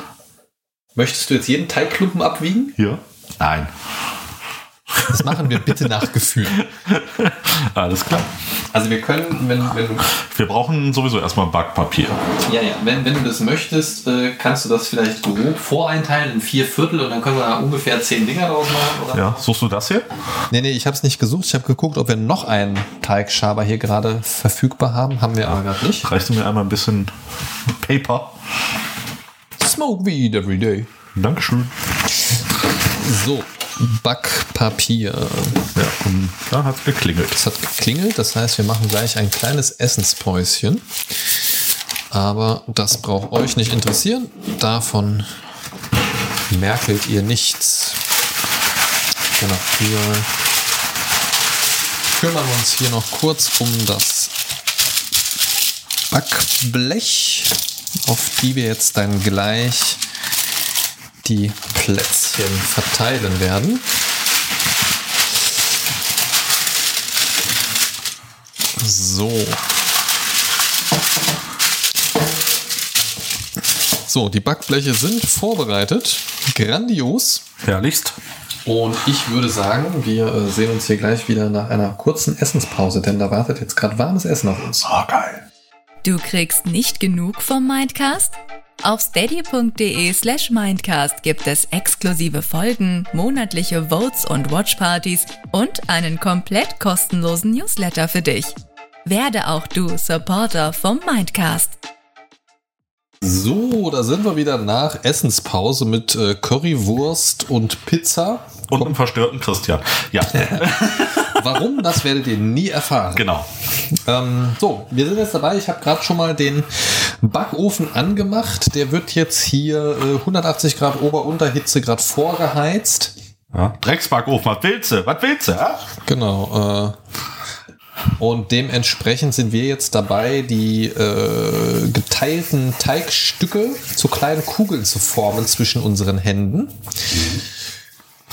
Möchtest du jetzt jeden Teigklumpen abwiegen? Hier? Nein. Das machen wir bitte nach Gefühl. Alles klar. Also wir können, wenn, wenn du Wir brauchen sowieso erstmal Backpapier. Ja, ja. Wenn, wenn du das möchtest, äh, kannst du das vielleicht grob voreinteilen in vier Viertel und dann können wir da ungefähr zehn Dinger draus machen. Oder? Ja, suchst du das hier? Nee, nee, ich habe es nicht gesucht. Ich habe geguckt, ob wir noch einen Teigschaber hier gerade verfügbar haben. Haben wir aber gerade nicht. Reichst du mir einmal ein bisschen Paper? Smoke weed every day. Dankeschön. So, Backpapier. Ja, und da hat es geklingelt. Es hat geklingelt, das heißt, wir machen gleich ein kleines Essenspäuschen. Aber das braucht euch nicht interessieren. Davon merkelt ihr nichts. Genau, wir kümmern uns hier noch kurz um das Backblech, auf die wir jetzt dann gleich die Plätzchen verteilen werden. So. So, die Backbleche sind vorbereitet. Grandios. Herrlichst. Und ich würde sagen, wir äh, sehen uns hier gleich wieder nach einer kurzen Essenspause, denn da wartet jetzt gerade warmes Essen auf uns. Ah, geil. Du kriegst nicht genug vom Mindcast? Auf steady.de slash Mindcast gibt es exklusive Folgen, monatliche Votes und Watchpartys und einen komplett kostenlosen Newsletter für dich. Werde auch du Supporter vom Mindcast. So, da sind wir wieder nach Essenspause mit äh, Currywurst und Pizza. Und einem verstörten Christian. Ja, (laughs) Warum, das werdet ihr nie erfahren. genau. Ähm, so, wir sind jetzt dabei. Ich habe gerade schon mal den Backofen angemacht. Der wird jetzt hier äh, 180 Grad Ober-Unterhitze gerade vorgeheizt. Ja. Drecksbackofen, was willst du? Was willst du? Ja? Genau. Äh, und dementsprechend sind wir jetzt dabei, die äh, geteilten Teigstücke zu kleinen Kugeln zu formen zwischen unseren Händen.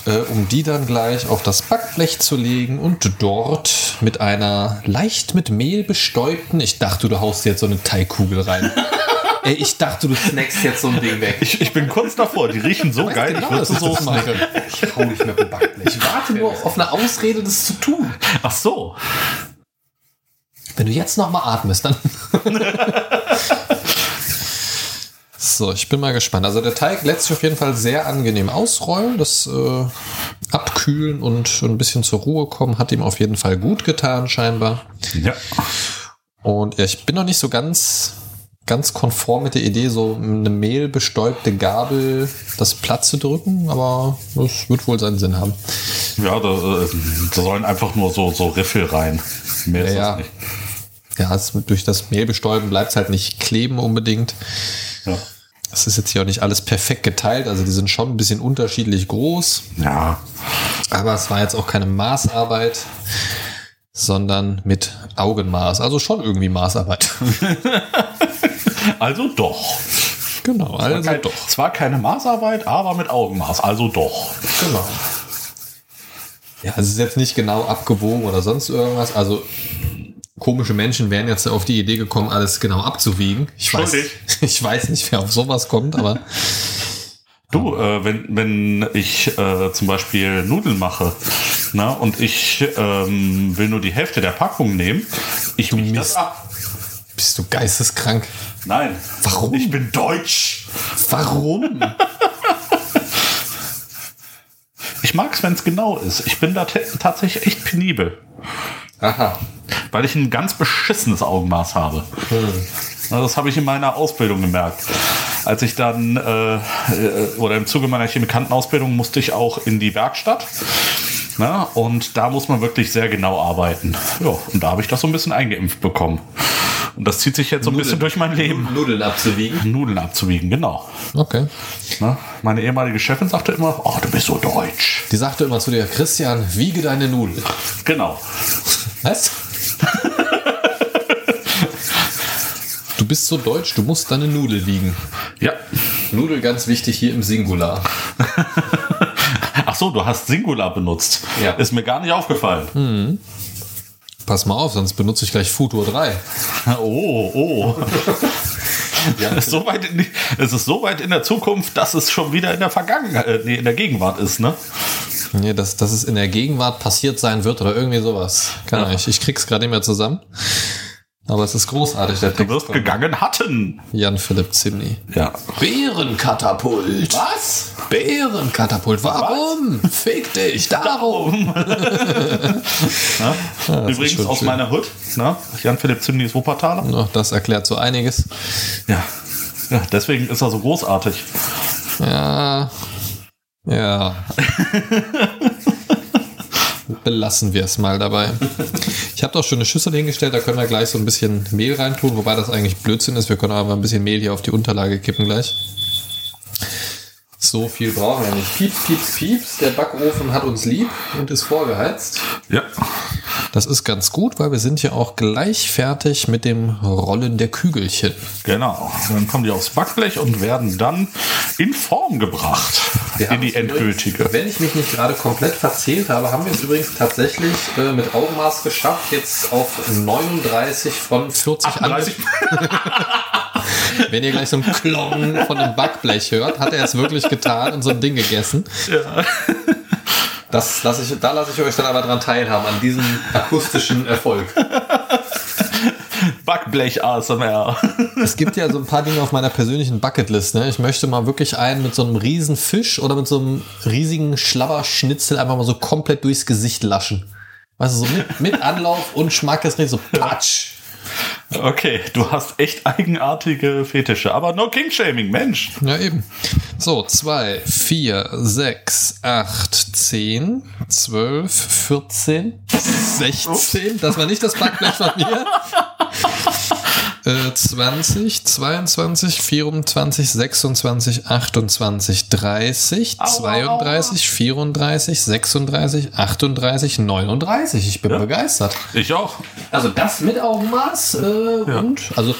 Äh, um die dann gleich auf das Backblech zu legen und dort mit einer leicht mit Mehl bestäubten, ich dachte, du haust jetzt so eine Teigkugel rein. (laughs) Ey, ich dachte, du snackst jetzt so ein Ding weg. Ich, ich bin kurz davor. Die riechen so geil. ich würde so das mache. Ich hau mit dem Backblech. Ich warte nur auf eine Ausrede, das zu tun. Ach so. Wenn du jetzt noch mal atmest, dann. (laughs) so, ich bin mal gespannt. Also der Teig lässt sich auf jeden Fall sehr angenehm ausrollen. Das äh, Abkühlen und ein bisschen zur Ruhe kommen hat ihm auf jeden Fall gut getan, scheinbar. Ja. Und ja, ich bin noch nicht so ganz, ganz konform mit der Idee, so eine mehlbestäubte Gabel das Platt zu drücken, aber das wird wohl seinen Sinn haben. Ja, da, äh, da sollen einfach nur so, so Riffel rein. Mehr ist Ja, das ja. nicht. Ja, es, durch das Mehlbestäuben bleibt es halt nicht kleben unbedingt. Ja. Es ist jetzt hier auch nicht alles perfekt geteilt, also die sind schon ein bisschen unterschiedlich groß, ja. aber es war jetzt auch keine Maßarbeit, sondern mit Augenmaß, also schon irgendwie Maßarbeit. (laughs) Also doch. genau, also Kein, doch. Zwar keine Maßarbeit, aber mit Augenmaß. Also doch. Genau. Ja, es ist jetzt nicht genau abgewogen oder sonst irgendwas, also komische Menschen wären jetzt auf die Idee gekommen, alles genau abzuwiegen. Ich weiß, (laughs) ich weiß nicht, wer auf sowas kommt, aber (laughs) Du, äh, wenn, wenn ich äh, zum Beispiel Nudeln mache na, und ich ähm, will nur die Hälfte der Packung nehmen, ich wiege das ab. bist du geisteskrank? Nein. Warum? Ich bin deutsch. Warum? (laughs) Ich mag es, wenn es genau ist. Ich bin da tatsächlich echt penibel, Aha. weil ich ein ganz beschissenes Augenmaß habe. Na, das habe ich in meiner Ausbildung gemerkt. Als ich dann, äh, äh, oder im Zuge meiner Chemikantenausbildung musste ich auch in die Werkstatt. Na, und da muss man wirklich sehr genau arbeiten. Ja, und da habe ich das so ein bisschen eingeimpft bekommen. Und das zieht sich jetzt so ein bisschen durch mein Leben. Nudeln abzuwiegen. Nudeln abzuwiegen, genau. Okay. Na, meine ehemalige Chefin sagte immer, oh, du bist so deutsch. Die sagte immer zu dir, Christian, wiege deine Nudeln. Genau. Was? Du bist so deutsch, du musst deine Nudel wiegen. Ja. Nudel ganz wichtig hier im Singular. (laughs) Ach so, du hast Singular benutzt. Ja. Ist mir gar nicht aufgefallen. Pass mal auf, sonst benutze ich gleich Futur 3. (laughs) Oh, oh. (laughs) Ja, Es ist so weit in die, es ist so weit in der Zukunft, dass es schon wieder in der Vergangenheit, äh, nee, in der Gegenwart ist, ne? Nee, dass, dass es in der Gegenwart passiert sein wird oder irgendwie sowas. Keine Ahnung, ich, ich krieg's gerade nicht mehr zusammen. Aber es ist großartig, der Du Text. wirst von gegangen hatten. Jan-Philipp Zimny. Ja. Bärenkatapult. Was? Bärenkatapult. Warum? Fick dich, darum. (laughs) Ja? Übrigens aus schön. meiner Hut, ne? Jan-Philipp Zimny ist Wuppertaler. Ach, das erklärt so einiges. Ja. ja. Deswegen ist er so großartig. Ja. Ja. (laughs) Belassen wir es mal dabei. (laughs) Ich habe doch schon eine Schüssel hingestellt, da können wir gleich so ein bisschen Mehl reintun, wobei das eigentlich Blödsinn ist. Wir können aber ein bisschen Mehl hier auf die Unterlage kippen gleich. So viel brauchen wir nicht. Pieps, pieps, pieps. Der Backofen hat uns lieb und ist vorgeheizt. Ja. Das ist ganz gut, weil wir sind ja auch gleich fertig mit dem Rollen der Kügelchen. Genau. Dann kommen die aufs Backblech und werden dann in Form gebracht. Wir in die übrigens, endgültige. Wenn ich mich nicht gerade komplett verzählt habe, haben wir es übrigens tatsächlich äh, mit Augenmaß geschafft, jetzt auf 39 von 40 38. (laughs) (laughs) Wenn ihr gleich so einen Klong von einem Backblech hört, hat er es wirklich getan und so ein Ding gegessen. Ja. Das lasse ich, da lasse ich euch dann aber dran teilhaben, an diesem akustischen Erfolg. Backblech ASMR. Es gibt ja so ein paar Dinge auf meiner persönlichen Bucketlist. Ne? Ich möchte mal wirklich einen mit so einem riesen Fisch oder mit so einem riesigen Schlabberschnitzel einfach mal so komplett durchs Gesicht laschen. Weißt du, so mit, mit Anlauf und Schmack ist nicht so patsch. Okay, du hast echt eigenartige Fetische, aber no King-Shaming, Mensch. Ja, eben. So, zwei, vier, sechs, acht, zehn, zwölf, vierzehn, sechzehn. Das war nicht das Backblech von mir. Äh, 20, 22, 24, 26, 28, 30, Aua, 32, 34, 36, 38, 39. Ich bin Ja. begeistert. Ich auch. Also das mit Augenmaß äh, Ja. und also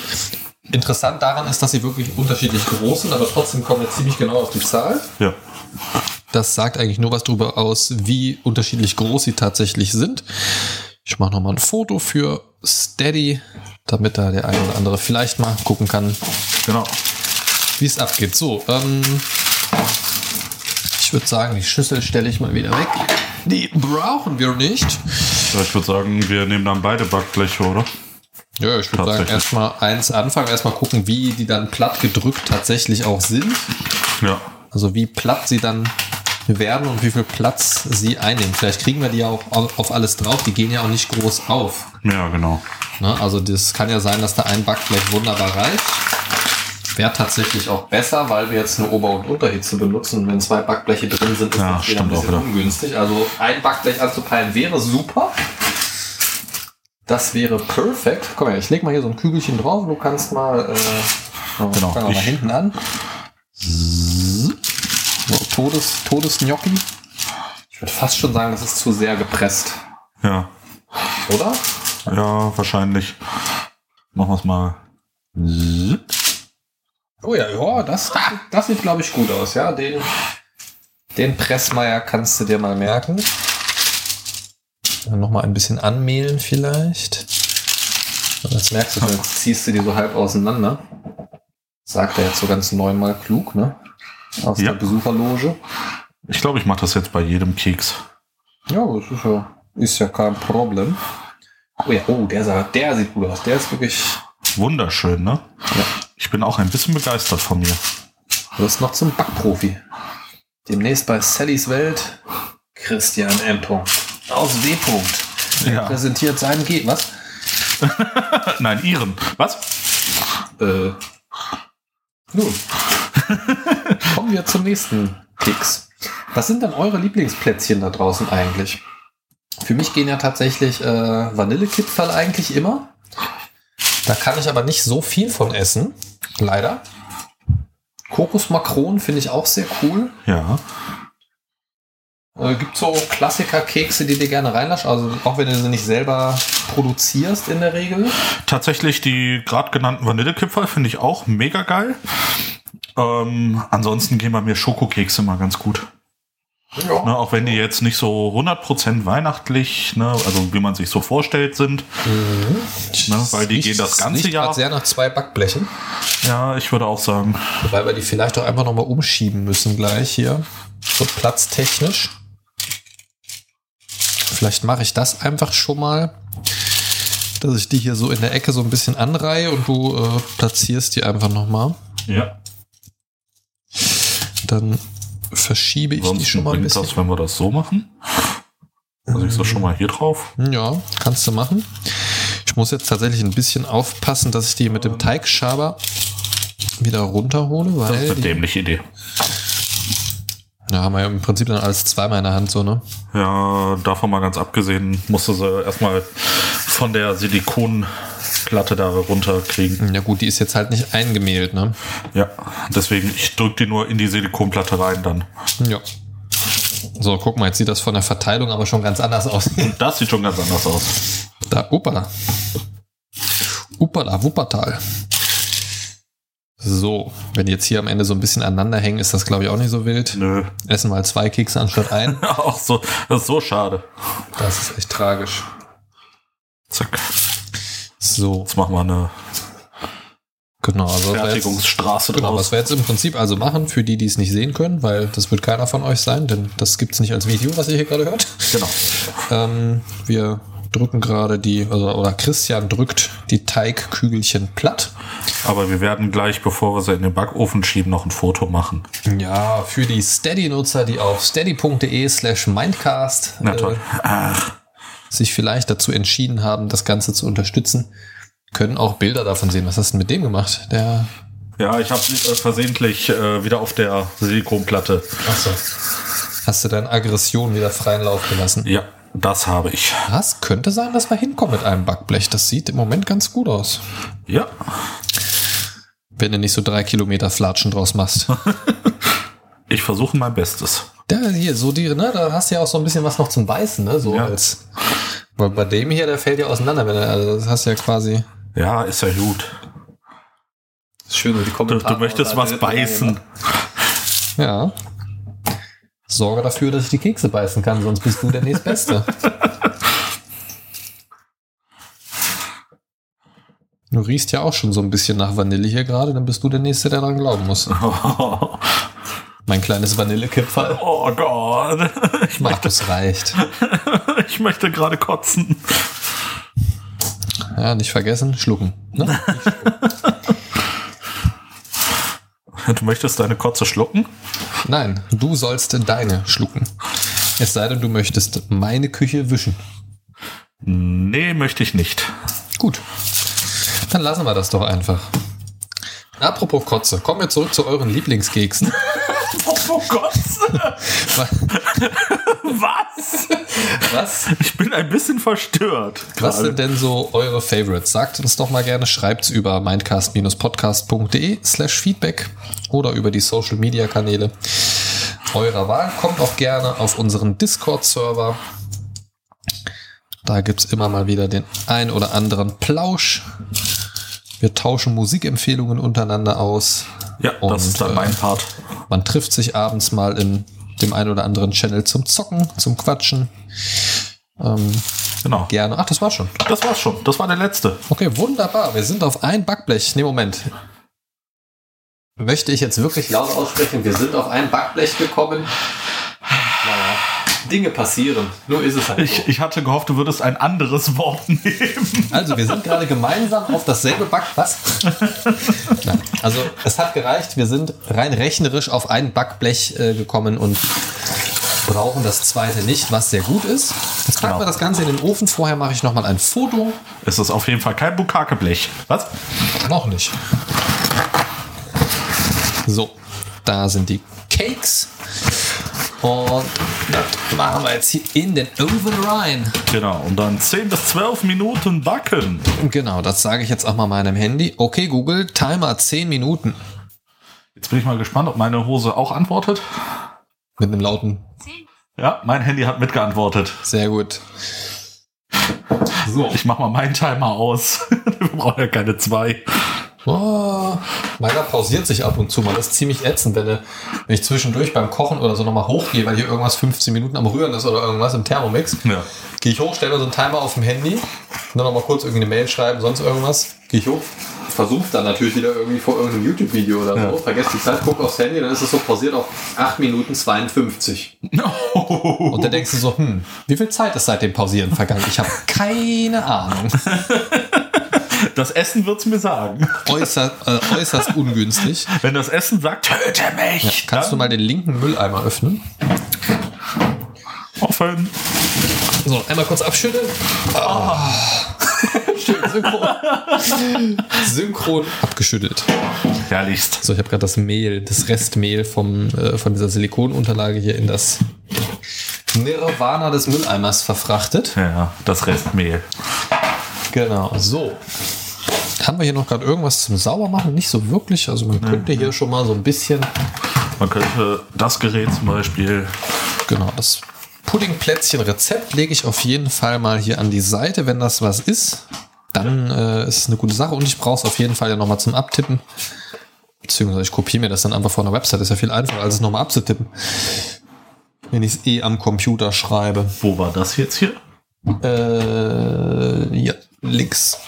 interessant daran ist, dass sie wirklich unterschiedlich groß sind, aber trotzdem kommen wir ziemlich genau auf die Zahl. Ja. Das sagt eigentlich nur was darüber aus, wie unterschiedlich groß sie tatsächlich sind. Ich mache nochmal ein Foto für Steady, damit da der eine oder andere vielleicht mal gucken kann, Genau. wie es abgeht. So, ähm, ich würde sagen, die Schüssel stelle ich mal wieder weg. Die brauchen wir nicht. Ja, ich würde sagen, wir nehmen dann beide Backbleche, oder? Ja, ich würde sagen, erstmal eins anfangen, erstmal gucken, wie die dann platt gedrückt tatsächlich auch sind. Ja. Also wie platt sie dann werden und wie viel Platz sie einnehmen. Vielleicht kriegen wir die ja auch auf alles drauf. Die gehen ja auch nicht groß auf. Ja, genau. Ne? Also das kann ja sein, dass da ein Backblech wunderbar reicht. Wäre tatsächlich auch besser, weil wir jetzt eine Ober- und Unterhitze benutzen. Wenn zwei Backbleche drin sind, ist Ja, das wieder ein bisschen wieder. ungünstig. Also ein Backblech anzupeilen wäre super. Das wäre perfekt. Komm her, ich leg mal hier so ein Kügelchen drauf. Du kannst mal, äh, Genau, wir mal ich- hinten an. Todes, Todesgnocchi. Ich würde fast schon sagen, das ist zu sehr gepresst, Ja. oder? Ja, wahrscheinlich. Machen wir es mal. Oh ja, ja, das, das sieht, glaube ich, gut aus, ja. Den, den Pressmeier kannst du dir mal merken. Dann noch mal ein bisschen anmehlen vielleicht. Und Das merkst du, jetzt (laughs) ziehst du die so halb auseinander. Sagt er jetzt so ganz neunmal klug, ne? Aus Ja. der Besucherloge. Ich glaube, ich mache das jetzt bei jedem Keks. Ja, das ist ja, ist ja kein Problem. Oh ja, oh, der, sah, der sieht gut aus. Der ist wirklich. Wunderschön, ne? Ja. Ich bin auch ein bisschen begeistert von mir. Du bist noch zum Backprofi. Demnächst bei Sallys Welt Christian M. aus W. Er Ja. präsentiert seinen G. Was? (laughs) Nein, Ihren. Was? Äh. Nun. (laughs) Kommen wir zum nächsten Keks. Was sind denn eure Lieblingsplätzchen da draußen eigentlich? Für mich gehen ja tatsächlich äh, Vanillekipferl eigentlich immer. Da kann ich aber nicht so viel von essen. Leider. Kokosmakronen finde ich auch sehr cool. Ja. Äh, gibt so Klassiker-Kekse, die dir gerne reinlasch? Also auch wenn du sie nicht selber produzierst in der Regel. Tatsächlich die gerade genannten Vanillekipferl finde ich auch mega geil. Ähm, ansonsten gehen bei mir Schokokekse mal ganz gut. Ja. Ne, auch wenn die jetzt nicht so 100% weihnachtlich, ne, also wie man sich so vorstellt sind. Ne, weil die gehen das ganze riecht Jahr. sehr nach zwei Backblechen. Ja, ich würde auch sagen. Wobei wir die vielleicht auch einfach nochmal umschieben müssen gleich hier. So platztechnisch. Vielleicht mache ich das einfach schon mal, dass ich die hier so in der Ecke so ein bisschen anreihe und du äh, platzierst die einfach nochmal. Ja. Dann verschiebe ich die Sonst schon mal ein bisschen. das, wenn wir das so machen. Also ich so schon mal hier drauf. Ja, kannst du machen. Ich muss jetzt tatsächlich ein bisschen aufpassen, dass ich die mit dem Teigschaber wieder runterhole, Das ist weil eine die, dämliche Idee. ja, haben wir ja im Prinzip dann alles zweimal in der Hand, so, ne? Ja, davon mal ganz abgesehen, musste sie erstmal von der Silikonplatte da runterkriegen. Ja gut, die ist jetzt halt nicht eingemehlt, ne? Ja, deswegen, ich drücke die nur in die Silikonplatte rein dann. Ja. So, guck mal, jetzt sieht das von der Verteilung aber schon ganz anders aus. Das sieht schon ganz anders aus. da, upala. Upala, Wuppertal. So, wenn die jetzt hier am Ende so ein bisschen aneinander hängen, ist das glaube ich auch nicht so wild. Nö. Essen mal zwei Kekse anstatt ein. (laughs) Auch so, das ist so schade. Das ist echt tragisch. Zack. So, Jetzt machen wir eine Genau, also wir jetzt, Fertigungsstraße genau, was wir jetzt im Prinzip also machen, für die, die es nicht sehen können, weil das wird keiner von euch sein, denn das gibt's nicht als Video, was ihr hier gerade hört. Genau. Ähm, wir drücken gerade die, also, oder Christian drückt die Teigkügelchen platt. Aber wir werden gleich, bevor wir sie in den Backofen schieben, noch ein Foto machen. Ja, für die Steady-Nutzer, die auf steady.de slash mindcast Na toll. äh, sich vielleicht dazu entschieden haben, das Ganze zu unterstützen, können auch Bilder davon sehen. Was hast du denn mit dem gemacht? Der. Ja, ich habe äh, versehentlich äh, wieder auf der Silikonplatte. Achso. Hast du deine Aggression wieder freien Lauf gelassen? Ja, das habe ich. Was? Könnte sein, dass wir hinkommen mit einem Backblech. Das sieht im Moment ganz gut aus. Ja. Wenn du nicht so drei Kilometer Flatschen draus machst. (laughs) Ich versuche mein Bestes. Da hier, so die, ne, da hast du ja auch so ein bisschen was noch zum Beißen, ne? So Ja. als. Weil bei dem hier, der fällt ja auseinander, wenn er, also das hast du ja quasi. Ja, ist ja gut. Schön, die Du, Kommentare. du möchtest was beißen. Ja. Sorge dafür, dass ich die Kekse beißen kann, sonst bist du der nächstbeste. Du riechst ja auch schon so ein bisschen nach Vanille hier gerade, dann bist du der Nächste, der daran glauben muss. (laughs) Mein kleines Vanillekipferl. Oh Gott. Ich möchte, Markus reicht. (laughs) ich möchte gerade kotzen. Ja, nicht vergessen, schlucken. Ne? (laughs) Du möchtest deine Kotze schlucken? Nein, du sollst deine schlucken. Es sei denn, du möchtest meine Küche wischen. Nee, möchte ich nicht. Gut. Dann lassen wir das doch einfach. Apropos Kotze, kommen wir zurück zu euren Lieblingskeksen. Oh Gott. Was? Was? Ich bin ein bisschen verstört. Was gerade. sind denn so eure Favorites? Sagt uns doch mal gerne, schreibt's über mindcast-podcast.de slash feedback oder über die Social Media Kanäle eurer Wahl. Kommt auch gerne auf unseren Discord-Server. Da gibt's immer mal wieder den ein oder anderen Plausch. Wir tauschen Musikempfehlungen untereinander aus. Ja, Und, das ist dann äh, mein Part. Man trifft sich abends mal in dem ein oder anderen Channel zum Zocken, zum Quatschen. Ähm, Genau. gerne. Ach, das war schon. Das war's schon. Das war der letzte. Okay, wunderbar. Wir sind auf ein Backblech. Nee, Moment. Möchte ich jetzt wirklich laut aussprechen? Wir sind auf ein Backblech gekommen. Dinge passieren. Nur ist es halt Ich, so. ich hatte gehofft, du würdest ein anderes Wort nehmen. Also, wir sind gerade gemeinsam auf dasselbe Back... Was? Nein. Also, es hat gereicht. Wir sind rein rechnerisch auf ein Backblech äh, gekommen und brauchen das zweite nicht, was sehr gut ist. Jetzt packen Genau. wir das Ganze in den Ofen. Vorher mache ich nochmal ein Foto. Es ist auf jeden Fall kein Bukakeblech. Was? Noch nicht. So, da sind die Cakes. Und das machen wir jetzt hier in den Oven rein. Genau. Und dann 10 bis 12 Minuten backen. Genau, das sage ich jetzt auch mal meinem Handy. Okay, Google, Timer 10 Minuten. Jetzt bin ich mal gespannt, ob meine Hose auch antwortet. Mit einem lauten, Ja, mein Handy hat mitgeantwortet. sehr gut. So, Ich mach mal meinen Timer aus. (laughs) Wir brauchen ja keine zwei. Oh, meiner pausiert sich ab und zu mal. Das ist ziemlich ätzend, wenn, du- wenn ich zwischendurch beim Kochen oder so nochmal hochgehe, weil hier irgendwas 15 Minuten am Rühren ist oder irgendwas im Thermomix. Ja. Gehe ich hoch, stelle mir so einen Timer auf dem Handy, dann noch mal kurz irgendwie eine Mail schreiben, sonst irgendwas. Gehe ich hoch, versuche dann natürlich wieder irgendwie vor irgendeinem YouTube-Video oder so. Ja. Vergesst die Zeit, guck aufs Handy, dann ist es so pausiert auf 8 Minuten 52. (laughs) Und dann denkst du so, hm, wie viel Zeit ist seit dem Pausieren vergangen? Ich habe keine Ahnung. (laughs) Das Essen wird's mir sagen. Äußerst, äh, äußerst ungünstig. (laughs) Wenn das Essen sagt, töte mich, Kannst du mal den linken Mülleimer öffnen? offen. So, einmal kurz abschütteln. Ah. (laughs) Schön synchron. synchron abgeschüttelt. Herrlichst. So, ich habe gerade das Mehl, das Restmehl vom, äh, von dieser Silikonunterlage hier in das Nirvana des Mülleimers verfrachtet. Ja, das Restmehl. Genau, so. Haben wir hier noch gerade irgendwas zum Saubermachen? Nicht so wirklich. Also man könnte hier schon mal so ein bisschen, Man könnte das Gerät zum Beispiel. genau, das Puddingplätzchen-Rezept lege ich auf jeden Fall mal hier an die Seite, wenn das was ist. Dann äh, ist es eine gute Sache und ich brauche es auf jeden Fall ja nochmal zum Abtippen. Beziehungsweise ich kopiere mir das dann einfach von der Website. Ist ja viel einfacher, als es nochmal abzutippen. Wenn ich es eh am Computer schreibe. Wo war das jetzt hier? Äh, ja, links.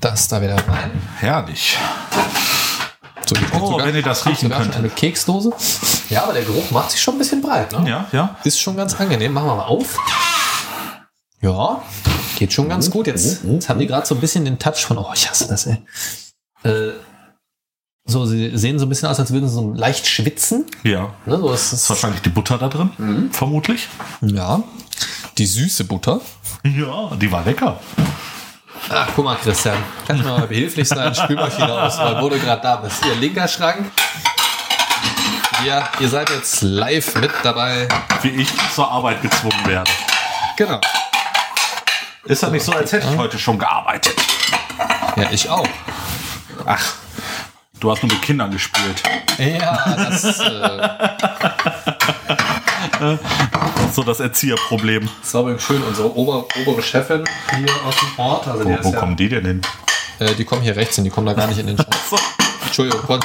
Das da wieder rein. Herrlich. So, Oh, wenn ihr das riechen sogar könnt. Eine Keksdose. Ja, aber der Geruch macht sich schon ein bisschen breit. Ne? Ja, ja. Ist schon ganz angenehm. Machen wir mal auf. Ja, geht schon ganz gut. Jetzt, jetzt haben die gerade so ein bisschen den Touch von, oh, ich hasse das, ey. Äh, so, sie sehen so ein bisschen aus, als würden sie so leicht schwitzen. Ja. Ne, so ist Ist es, wahrscheinlich die Butter da drin, Mhm. vermutlich. ja, die süße Butter. Ja, die war lecker. Ach, guck mal, Christian. Kannst du mal behilflich sein? Spülmaschine aus, weil wo du gerade da bist. Ihr linker Schrank. Ja, ihr seid jetzt live mit dabei. Wie ich zur Arbeit gezwungen werde. Genau. Ist ja nicht so, als hätte ich heute schon gearbeitet. Ja, ich auch. Ach, du hast nur mit Kindern gespielt. Ja, das, äh, So das Erzieherproblem. das war übrigens schön. Unsere ober, obere Chefin hier aus dem Ort. Also Wo, wo ist ja, kommen die denn hin? äh, die kommen hier rechts hin, die kommen da gar nicht in den (laughs) Schrank. So. Entschuldigung, kon,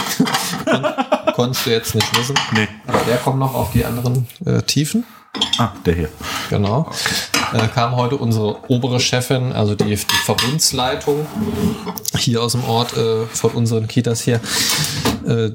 kon, konntest du jetzt nicht wissen. Nee. Aber der kommt noch auf die anderen äh, Tiefen. Ah, der hier. Genau. Äh, kam heute unsere obere Chefin, also die, die Verbundsleitung hier aus dem Ort äh, von unseren Kitas hier, äh,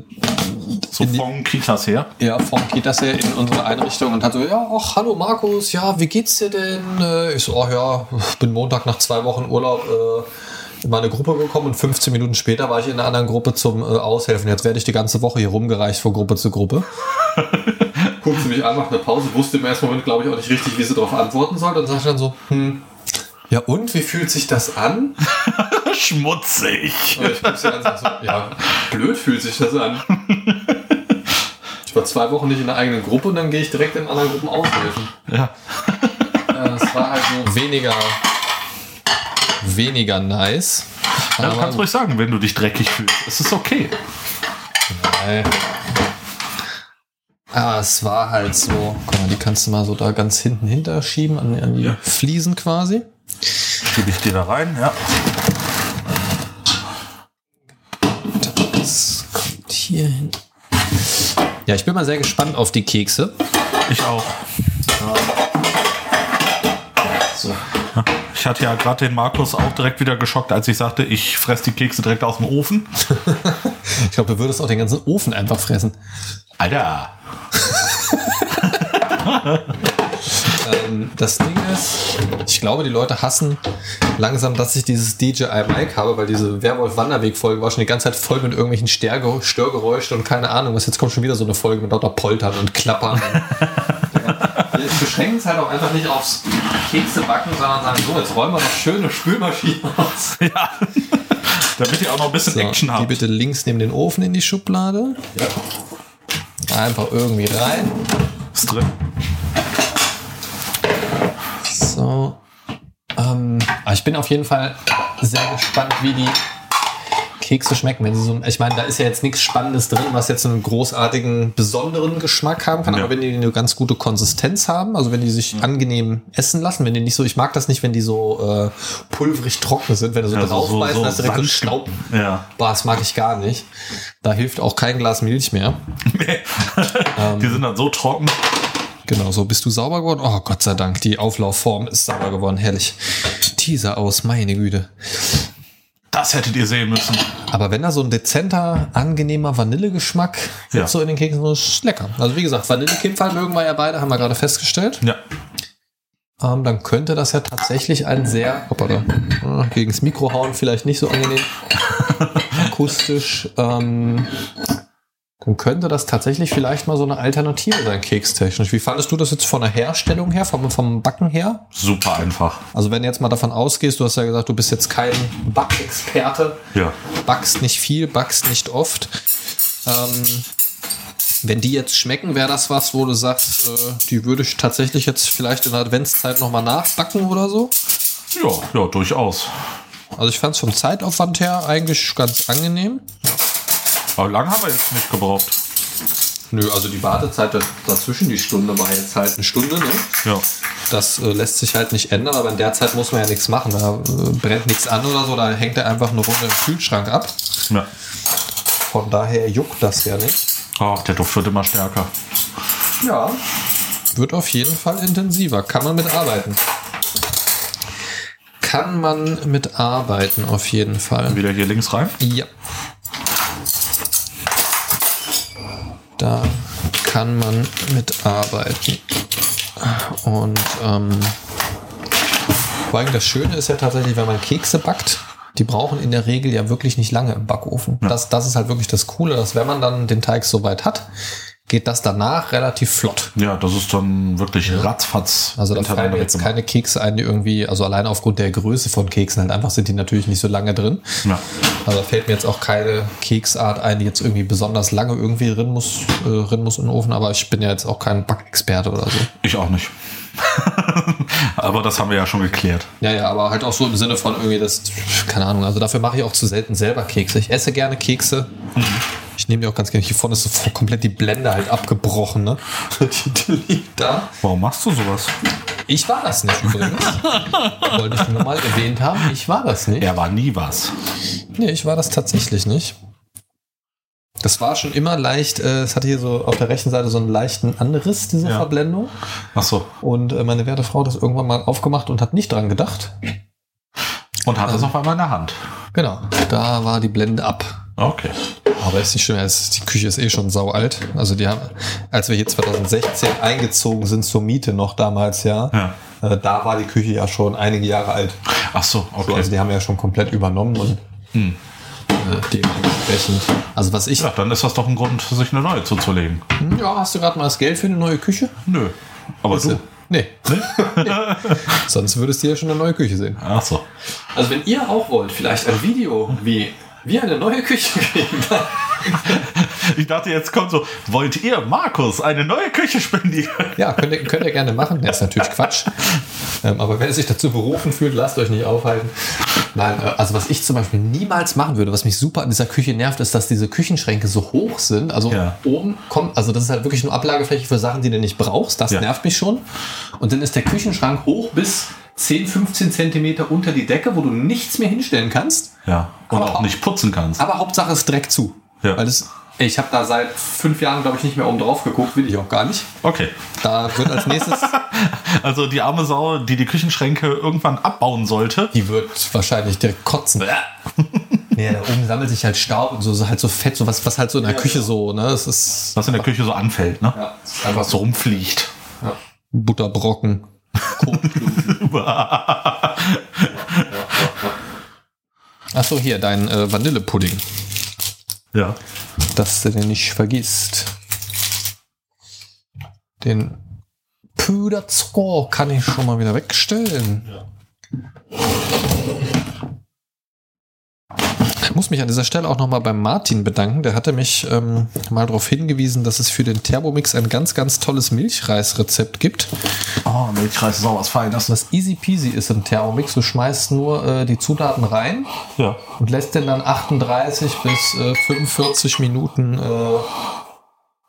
So die- von Kitas her. ja, vom Kitas her in unsere Einrichtung und hat so, ja, ach, hallo Markus, ja, wie geht's dir denn? Äh, Ich so, ach ja, bin Montag nach zwei Wochen Urlaub äh, in meine Gruppe gekommen und 15 Minuten später war ich in einer anderen Gruppe zum äh, Aushelfen. Jetzt werde ich die ganze Woche hier rumgereicht von Gruppe zu Gruppe. (laughs) Guckte mich an, macht eine Pause, wusste im ersten Moment, glaube ich, auch nicht richtig, wie sie darauf antworten soll. Dann sagt dann so, hm, ja und, wie fühlt sich das an? (laughs) Schmutzig. Und ich guck's dir an und so, ja, blöd fühlt sich das an. Ich war zwei Wochen nicht in der eigenen Gruppe und dann gehe ich direkt in anderen Gruppen aushelfen. Ja. Äh, Es war halt so weniger, weniger nice. ja du Aber- kannst ruhig sagen, wenn du dich dreckig fühlst. Es ist okay. Nein. Ah, es war halt so. Guck mal, die kannst du mal so da ganz hinten hinterschieben an, an die Ja. Fliesen quasi. Schiebe ich dir da rein, ja. Das kommt hier hin. Ja, ich bin mal sehr gespannt auf die Kekse. Ich auch. So. Ich hatte ja gerade den Markus auch direkt wieder geschockt, als ich sagte, ich fresse die Kekse direkt aus dem Ofen. (laughs) Ich glaube, du würdest auch den ganzen Ofen einfach fressen. Alter. (laughs) Ähm, das Ding ist, ich glaube, die Leute hassen langsam, dass ich dieses DJI Mic habe, weil diese Werwolf-Wanderweg-Folge war schon die ganze Zeit voll mit irgendwelchen Stärge Störgeräuschen und keine Ahnung was. Jetzt kommt schon wieder so eine Folge mit lauter Poltern und Klappern. ja. (laughs) Wir beschränken es halt auch einfach nicht aufs Keksebacken, sondern sagen, so, jetzt räumen wir noch schöne Spülmaschine aus. (laughs) Ja. Damit ihr auch noch ein bisschen So, Action die habt. bitte links neben den Ofen in die Schublade. Einfach irgendwie rein. Ist drin. So. Ähm, aber ich bin auf jeden Fall sehr gespannt, wie die Kekse schmecken. Wenn sie so, ich meine, da ist ja jetzt nichts Spannendes drin, was jetzt einen großartigen, besonderen Geschmack haben kann. Ja. Aber wenn die eine ganz gute Konsistenz haben, also wenn die sich angenehm essen lassen, wenn die nicht so, ich mag das nicht, wenn die so äh, pulverig trocken sind, wenn du so Ja, so- so- draufbeißt, so dann ist direkt so Staub. Ja. Boah, das mag ich gar nicht. Da hilft auch kein Glas Milch mehr. (laughs) Die sind dann so trocken. Genau, so bist du sauber geworden. Oh, Gott sei Dank, die Auflaufform ist sauber geworden. Herrlich. Teaser aus, meine Güte. Das hättet ihr sehen müssen. Aber wenn da so ein dezenter, angenehmer Vanillegeschmack Ja. jetzt so in den Keksen ist, ist lecker. Also wie gesagt, Vanillekimfall mögen wir ja beide, haben wir gerade festgestellt. Ja. Ähm, dann könnte das ja tatsächlich ein sehr, hoppala, äh, gegen das Mikro hauen vielleicht nicht so angenehm, (laughs) akustisch, ähm, dann könnte das tatsächlich vielleicht mal so eine Alternative sein, kekstechnisch. Wie fandest du das jetzt von der Herstellung her, vom, vom Backen her? Super einfach. Also wenn du jetzt mal davon ausgehst, du hast ja gesagt, du bist jetzt kein Backexperte, Ja. backst nicht viel, backst nicht oft. Ähm, wenn die jetzt schmecken, wäre das was, wo du sagst, äh, die würde ich tatsächlich jetzt vielleicht in der Adventszeit nochmal nachbacken oder so. Ja, ja, durchaus. Also ich fand es vom Zeitaufwand her eigentlich ganz angenehm. Aber lang haben wir jetzt nicht gebraucht. Nö, also die Wartezeit dazwischen, die Stunde war jetzt halt eine Stunde, ne? Ja. Das äh, lässt sich halt nicht ändern, aber in der Zeit muss man ja nichts machen. Da äh, brennt nichts an oder so, da hängt er einfach eine Runde im Kühlschrank ab. ja. Von daher juckt das ja nicht. Ach, der Duft wird immer stärker. Ja. Wird auf jeden Fall intensiver. Kann man mitarbeiten. kann man mit arbeiten, auf jeden Fall. Wieder hier links rein. Ja. Da kann man mitarbeiten. Und ähm, vor allem das Schöne ist ja tatsächlich, wenn man Kekse backt, die brauchen in der Regel ja wirklich nicht lange im Backofen. Das, das ist halt wirklich das Coole, dass wenn man dann den Teig soweit hat, geht das danach relativ flott. Ja, das ist dann wirklich ratzfatz. Also da fallen jetzt weggemacht. keine Kekse ein, die irgendwie, also allein aufgrund der Größe von Keksen halt einfach sind die natürlich nicht so lange drin. Ja. Also da fällt mir jetzt auch keine Keksart ein, die jetzt irgendwie besonders lange irgendwie drin muss, äh, drin muss in den Ofen, aber ich bin ja jetzt auch kein Backexperte oder so. Ich auch nicht. (laughs) Aber das haben wir ja schon geklärt. Ja, ja, aber halt auch so im Sinne von irgendwie das, keine Ahnung, also dafür mache ich auch zu selten selber Kekse. Ich esse gerne Kekse. Ich nehme die auch ganz gerne. Hier vorne ist so komplett die Blende halt abgebrochen, ne? (laughs) Die, die liegt da. Warum machst du sowas? Ich war das nicht übrigens. Wollte ich nur mal erwähnt haben. Ich war das nicht. Er war nie was. Nee, ich war das tatsächlich nicht. Das war schon immer leicht, äh, es hatte hier so auf der rechten Seite so einen leichten Anriss, diese Ja. Verblendung. Ach so. Und äh, meine werte Frau hat das irgendwann mal aufgemacht und hat nicht dran gedacht. Und hat das auf einmal in der Hand. Genau, da war die Blende ab. Okay. Aber ist nicht schlimm, die Küche ist eh schon sau alt. Also die haben, als wir hier 2016 eingezogen sind zur Miete noch damals, ja, Ja. äh, da war die Küche ja schon einige Jahre alt. Ach so, So, okay. also die haben wir ja schon komplett übernommen und Hm. äh, dementsprechend. Also was ich. Ja, dann ist das doch ein Grund, sich eine neue zuzulegen. Hm, Ja, hast du gerade mal das Geld für eine neue Küche? Nö. Aber du. Nee. (laughs) nee. Sonst würdest du ja schon eine neue Küche sehen. Ach so. Also wenn ihr auch wollt, vielleicht ein Video, wie wir eine neue Küche kriegen. (laughs) Ich dachte, jetzt kommt so, wollt ihr Markus eine neue Küche spendieren? ja, könnt ihr, könnt ihr gerne machen. Das ist natürlich Quatsch. Ähm, aber wenn ihr sich dazu berufen fühlt, lasst euch nicht aufhalten. Nein, äh, also was ich zum Beispiel niemals machen würde, was mich super an dieser Küche nervt, ist, dass diese Küchenschränke so hoch sind. Also Ja. oben kommt, also das ist halt wirklich nur Ablagefläche für Sachen, die du nicht brauchst. Das Ja. nervt mich schon. Und dann ist der Küchenschrank hoch bis 10, 15 Zentimeter unter die Decke, wo du nichts mehr hinstellen kannst. Ja. Und Aber- auch nicht putzen kannst. Aber Hauptsache es direkt zu. Ja. Weil das, ey, ich habe da seit fünf Jahren, glaube ich, nicht mehr oben drauf geguckt, will ich auch gar nicht. Okay. Da wird als nächstes, (laughs) Also die arme Sau, die die Küchenschränke irgendwann abbauen sollte. die wird wahrscheinlich direkt kotzen. (laughs) Ja, da oben sammelt sich halt Staub und so, so halt so Fett, so was, was halt so in der Küche so, ne? Es ist Was in der Küche so anfällt, ne? ja, es ist Einfach so rumfliegt. ja. Butterbrocken. (laughs) Achso, hier, dein äh, Vanillepudding. Ja. dass du den nicht vergisst. Den Puderzucker kann ich schon mal wieder wegstellen. Ich muss mich an dieser Stelle auch nochmal beim Martin bedanken. Der hatte mich ähm, mal darauf hingewiesen, dass es für den Thermomix ein ganz, ganz tolles Milchreisrezept gibt. Oh, Milchreis ist auch was Feines. Was easy peasy ist im Thermomix. Du schmeißt nur äh, die Zutaten rein Ja. und lässt den dann 38 bis äh, 45 Minuten äh,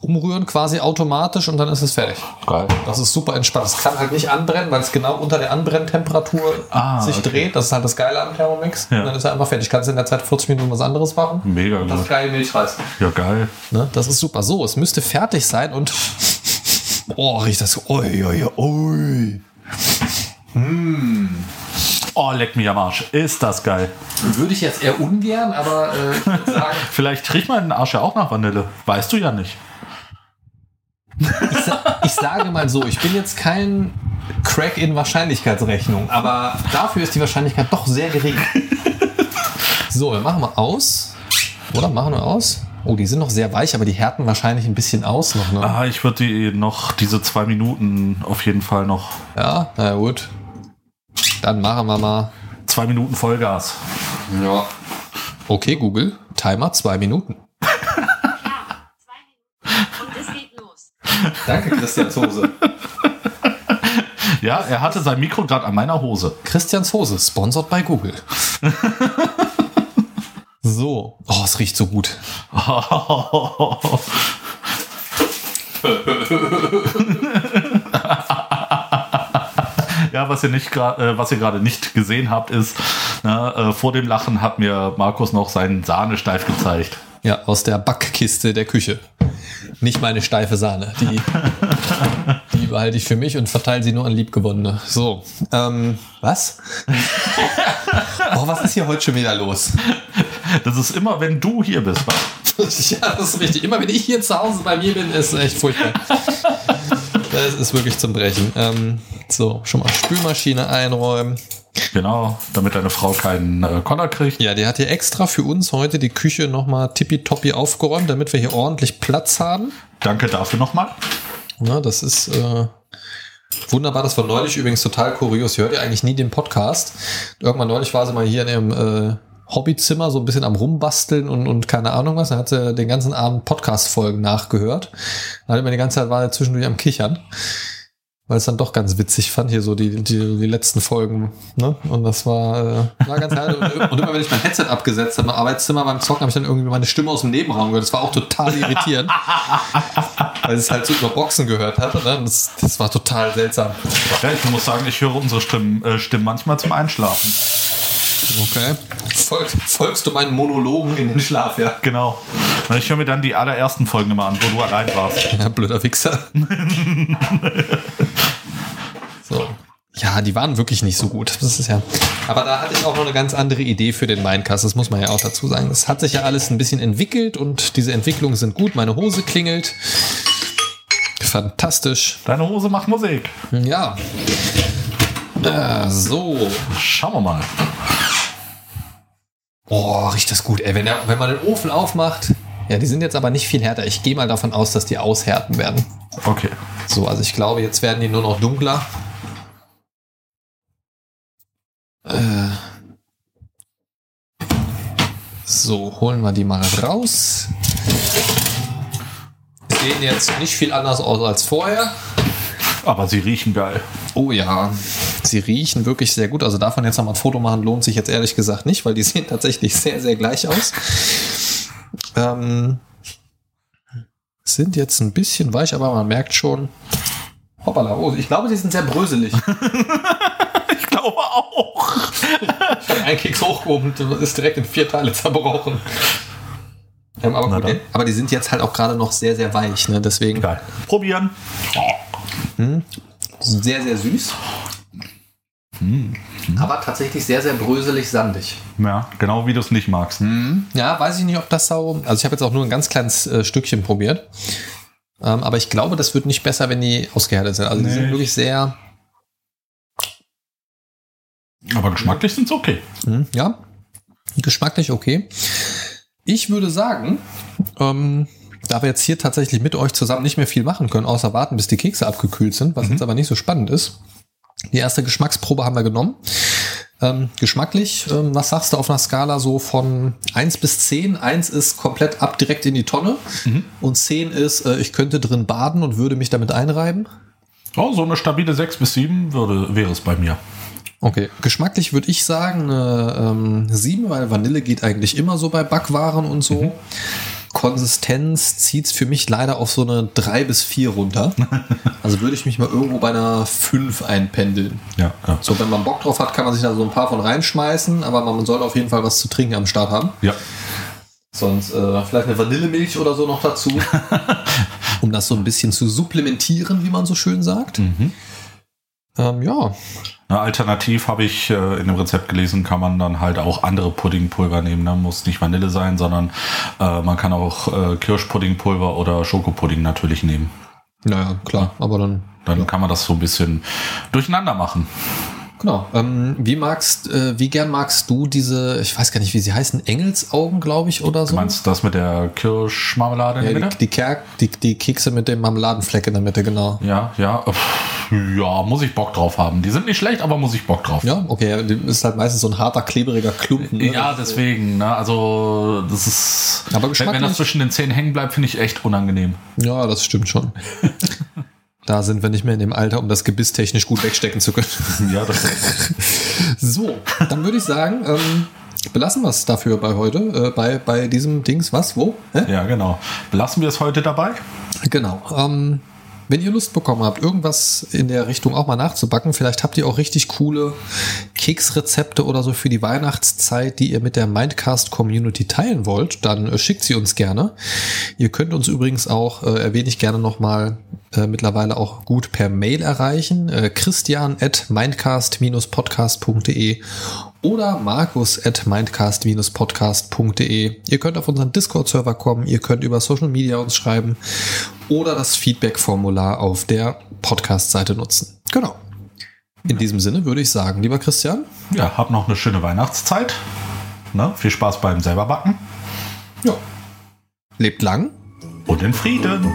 umrühren, quasi automatisch und dann ist es fertig. Geil. Das ist super entspannt. Es kann halt nicht anbrennen, weil es genau unter der Anbrenntemperatur Ah, sich okay. dreht. Das ist halt das Geile am Thermomix. Ja. Und dann ist er einfach fertig. Kannst in der Zeit 40 Minuten was anderes machen. Mega Das gut. geile Milchreis. Ja, geil. Ne? Das ist super. So, es müsste fertig sein und (laughs) oh, riecht das. Ui, ui, ui. Oh, leck mich am Arsch. Ist das geil. Würde ich jetzt eher ungern, aber äh, (laughs) sagen, Vielleicht riecht mein Arsch ja auch nach Vanille. Weißt du ja nicht. Ich, sa ich sage mal so, ich bin jetzt kein Crack in Wahrscheinlichkeitsrechnung, aber dafür ist die Wahrscheinlichkeit doch sehr gering. So, dann machen wir aus. Oder machen wir aus? Oh, die sind noch sehr weich, aber die härten wahrscheinlich ein bisschen aus noch. Ne? Ah, ich würde die noch, diese zwei Minuten auf jeden Fall noch. Ja, na gut. Dann machen wir mal. Zwei Minuten Vollgas. Ja. Okay, Google. Timer zwei Minuten. Und es geht los. Danke, Christian Hose. Ja, er hatte sein Mikro gerade an meiner Hose. Christians Hose, sponsored bei Google. (laughs) So. Oh, es riecht so gut. Ja, was ihr nicht äh, was ihr gerade nicht gesehen habt, ist, ne, äh, vor dem Lachen hat mir Markus noch seinen Sahnesteif gezeigt. Ja, aus der Backkiste der Küche. Nicht meine steife Sahne. Die (laughs) Die behalte ich für mich und verteile sie nur an Liebgewonnene. So, ähm, was? (laughs) oh, was ist hier heute schon wieder los? Das ist immer, wenn du hier bist, was? (laughs) ja, das ist richtig. Immer wenn ich hier zu Hause bei mir bin, ist echt furchtbar. Das ist wirklich zum Brechen. Ähm, so, schon mal Spülmaschine einräumen. Genau, damit deine Frau keinen äh, Koller kriegt. Ja, die hat hier extra für uns heute die Küche nochmal tippitoppi aufgeräumt, damit wir hier ordentlich Platz haben. Danke dafür nochmal. Na, das ist äh, wunderbar. Das war neulich übrigens total kurios. Ich hört ja eigentlich nie den Podcast. Irgendwann neulich war sie mal hier in ihrem äh, Hobbyzimmer so ein bisschen am Rumbasteln und, und keine Ahnung was. Dann hat sie den ganzen Abend Podcast-Folgen nachgehört. Dann hat immer die ganze Zeit war er zwischendurch am Kichern. Weil es dann doch ganz witzig fand, hier so die, die, die letzten Folgen. Ne? Und das war, äh, war ganz geil. Und, (laughs) und immer wenn ich mein Headset abgesetzt habe im Arbeitszimmer beim Zocken, habe ich dann irgendwie meine Stimme aus dem Nebenraum gehört. Das war auch total irritierend. (laughs) weil es halt so über Boxen gehört hat. Ne? Und Das, das war total seltsam. Ja, ich muss sagen, ich höre unsere Stimmen, äh, Stimmen manchmal zum Einschlafen. Okay. Folg, folgst du meinen Monologen in den Schlaf, ja? Genau. Und ich höre mir dann die allerersten Folgen immer an, wo du allein warst. Ja, blöder Wichser. (laughs) so. Ja, die waren wirklich nicht so gut. Das ist ja. Aber da hatte ich auch noch eine ganz andere Idee für den Mindcast. Das muss man ja auch dazu sagen. Das hat sich ja alles ein bisschen entwickelt und diese Entwicklungen sind gut. Meine Hose klingelt. Fantastisch. Deine Hose macht Musik. Ja. Äh, so. Schauen wir mal. Boah, riecht das gut. Ey, wenn, der, wenn man den Ofen aufmacht. Ja, die sind jetzt aber nicht viel härter. Ich gehe mal davon aus, dass die aushärten werden. Okay. So, also ich glaube, jetzt werden die nur noch dunkler. Äh. So, holen wir die mal raus. Sehen jetzt nicht viel anders aus als vorher. Aber sie riechen geil. Oh ja, sie riechen wirklich sehr gut. Also davon jetzt nochmal ein Foto machen lohnt sich jetzt ehrlich gesagt nicht, weil die (laughs) sehen tatsächlich sehr, sehr gleich aus. Ähm, sind jetzt ein bisschen weich, aber man merkt schon. Hoppala, oh, ich glaube, die sind sehr bröselig. (laughs) Ich glaube auch. Ein Keks hochgehoben und ist direkt in vier Teile zerbrochen. Ähm, aber, gut, aber die sind jetzt halt auch gerade noch sehr, sehr weich. Ne? Deswegen Geil. Probieren. sehr, sehr süß. Aber tatsächlich sehr, sehr bröselig, sandig. Ja, genau wie du es nicht magst. Ja, weiß ich nicht, ob das so. Also ich habe jetzt auch nur ein ganz kleines äh, Stückchen probiert. Ähm, aber ich glaube, das wird nicht besser, wenn die ausgehärtet sind. Also die Nee. sind wirklich sehr. Aber geschmacklich sind sie okay. Hm, ja, geschmacklich okay. Ich würde sagen, ähm, da wir jetzt hier tatsächlich mit euch zusammen nicht mehr viel machen können, außer warten, bis die Kekse abgekühlt sind, was jetzt aber nicht so spannend ist. Die erste Geschmacksprobe haben wir genommen. Ähm, geschmacklich, ähm, was sagst du auf einer Skala so von 1 bis 10? 1 ist komplett ab direkt in die Tonne und 10 ist, äh, ich könnte drin baden und würde mich damit einreiben. Oh, so eine stabile 6 bis 7 würde, wäre es bei mir. Okay, geschmacklich würde ich sagen eine ähm, 7, weil Vanille geht eigentlich immer so bei Backwaren und so. Konsistenz zieht's für mich leider auf so eine 3 bis 4 runter. (laughs) Also würde ich mich mal irgendwo bei einer 5 einpendeln. Ja, ja. So, wenn man Bock drauf hat, kann man sich da so ein paar von reinschmeißen, aber man soll auf jeden Fall was zu trinken am Start haben. Ja. Sonst äh, vielleicht eine Vanillemilch oder so noch dazu, (laughs) um das so ein bisschen zu supplementieren, wie man so schön sagt. Ähm, ja, Na, alternativ habe ich äh, in dem Rezept gelesen, kann man dann halt auch andere Puddingpulver nehmen. Ne? Muss nicht Vanille sein, sondern äh, man kann auch äh, Kirschpuddingpulver oder Schokopudding natürlich nehmen. naja, klar, aber dann Dann kann man das so ein bisschen durcheinander machen. Genau. Ähm, wie magst, äh, wie gern magst du diese, ich weiß gar nicht, wie sie heißen, Engelsaugen, glaube ich, oder so? Du meinst das mit der Kirschmarmelade in ja, der die, Mitte? die, Kerk, die, die Kekse mit dem Marmeladenfleck in der Mitte, genau. Ja, ja. Ja, muss ich Bock drauf haben. Die sind nicht schlecht, aber muss ich Bock drauf. Ja, okay, die ist halt meistens so ein harter, klebriger Klumpen. ne? Ja, deswegen, ne? Also, das ist. Aber wenn, wenn das zwischen den Zähnen hängen bleibt, finde ich echt unangenehm. Ja, das stimmt schon. (laughs) da sind wir nicht mehr in dem Alter, um das Gebiss technisch gut wegstecken zu können. (laughs) Ja, das So, dann würde ich sagen, ähm, belassen wir es dafür bei heute, äh, bei, bei diesem Dings, was, wo? Hä? Ja, genau. Belassen wir es heute dabei? Genau. Ähm, wenn ihr Lust bekommen habt, irgendwas in der Richtung auch mal nachzubacken, vielleicht habt ihr auch richtig coole Keksrezepte oder so für die Weihnachtszeit, die ihr mit der Mindcast Community teilen wollt, dann äh, schickt sie uns gerne. Ihr könnt uns übrigens auch, äh, erwähne ich gerne nochmal, äh, mittlerweile auch gut per Mail erreichen. Äh, Christian at mindcast-podcast.de oder markus at mindcast-podcast.de. Ihr könnt auf unseren Discord-Server kommen, ihr könnt über Social Media uns schreiben oder das Feedback-Formular auf der Podcast-Seite nutzen. Genau. In diesem Sinne würde ich sagen, lieber Christian. Ja, habt noch eine schöne Weihnachtszeit. Ne? Viel Spaß beim selberbacken. Ja. Lebt lang. Und in Frieden.